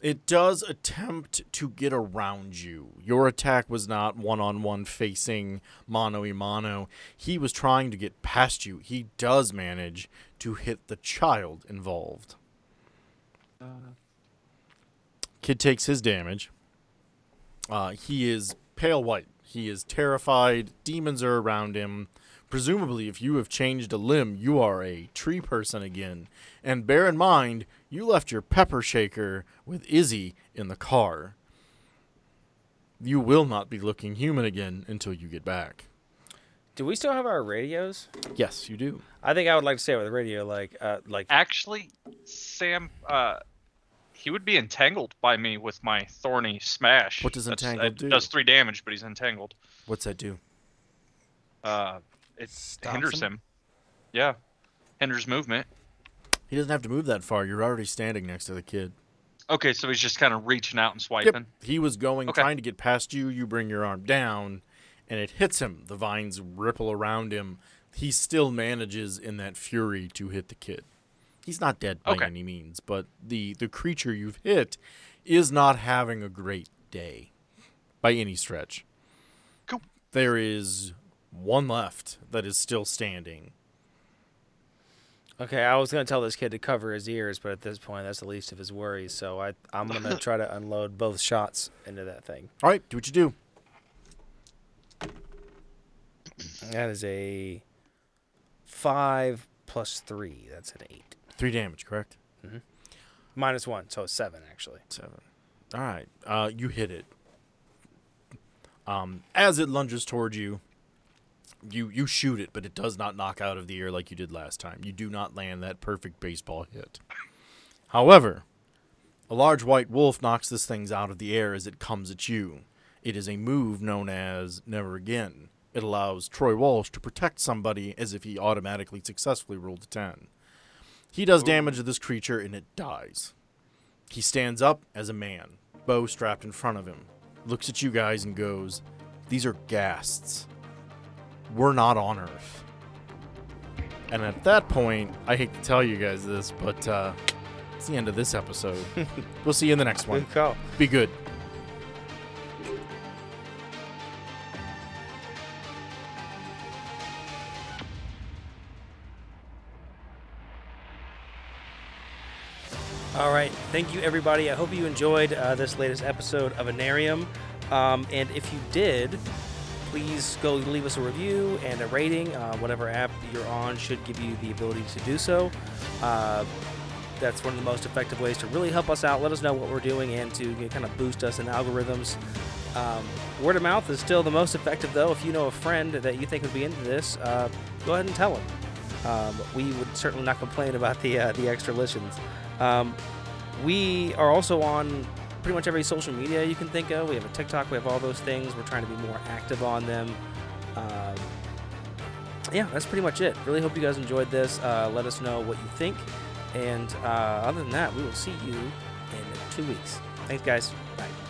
It does attempt to get around you. Your attack was not one on one facing mano a mano. He was trying to get past you. He does manage to hit the child involved. Uh, Kid takes his damage. Uh, he is pale white. He is terrified. Demons are around him. Presumably, if you have changed a limb, you are a tree person again. And bear in mind, you left your pepper shaker with Izzy in the car. You will not be looking human again until you get back. Do we still have our radios? Yes, you do. I think I would like to stay with the radio, like, uh, like. Actually, Sam, uh, he would be entangled by me with my thorny smash. What does That's- entangled it do? Does three damage, but he's entangled. What's that do? Uh, it Stops hinders him? him. Yeah, hinders movement. He doesn't have to move that far. You're already standing next to the kid. Okay, so he's just kind of reaching out and swiping. He was going, Okay. trying to get past you. You bring your arm down, and it hits him. The vines ripple around him. He still manages in that fury to hit the kid. He's not dead by Okay. any means, but the, the creature you've hit is not having a great day by any stretch. Cool. There is one left that is still standing. Okay, I was gonna tell this kid to cover his ears, but at this point, that's the least of his worries. So I, I'm gonna *laughs* try to unload both shots into that thing. All right, do what you do. That is a five plus three. That's an eight. Three damage, correct? Minus one, so it's seven actually. Seven. All right. Uh, you hit it. Um, as it lunges towards you, you you shoot it, but it does not knock out of the air like you did last time. You do not land that perfect baseball hit. However, a large white wolf knocks this thing out of the air as it comes at you. It is a move known as Never Again. It allows Troy Walsh to protect somebody as if he automatically successfully rolled a 10. He does damage to this creature and it dies. He stands up as a man, bow strapped in front of him, looks at you guys and goes, These are ghasts. We're not on Earth. And at that point, I hate to tell you guys this, but uh, it's the end of this episode. *laughs* we'll see you in the next one. Good call. Be good. All right. Thank you, everybody. I hope you enjoyed uh, this latest episode of Anarium. Um, and if you did, please go leave us a review and a rating. Uh, whatever app you're on should give you the ability to do so. Uh, that's one of the most effective ways to really help us out. Let us know what we're doing and to you know, kind of boost us in algorithms. Um, word of mouth is still the most effective, though. If you know a friend that you think would be into this, uh, go ahead and tell them. Um, we would certainly not complain about the uh, the extra listens. Um, we are also on pretty much every social media you can think of. We have a TikTok. We have all those things. We're trying to be more active on them. Um, yeah, that's pretty much it. Really hope you guys enjoyed this. Uh, let us know what you think. And uh, other than that, we will see you in two weeks. Thanks, guys. Bye.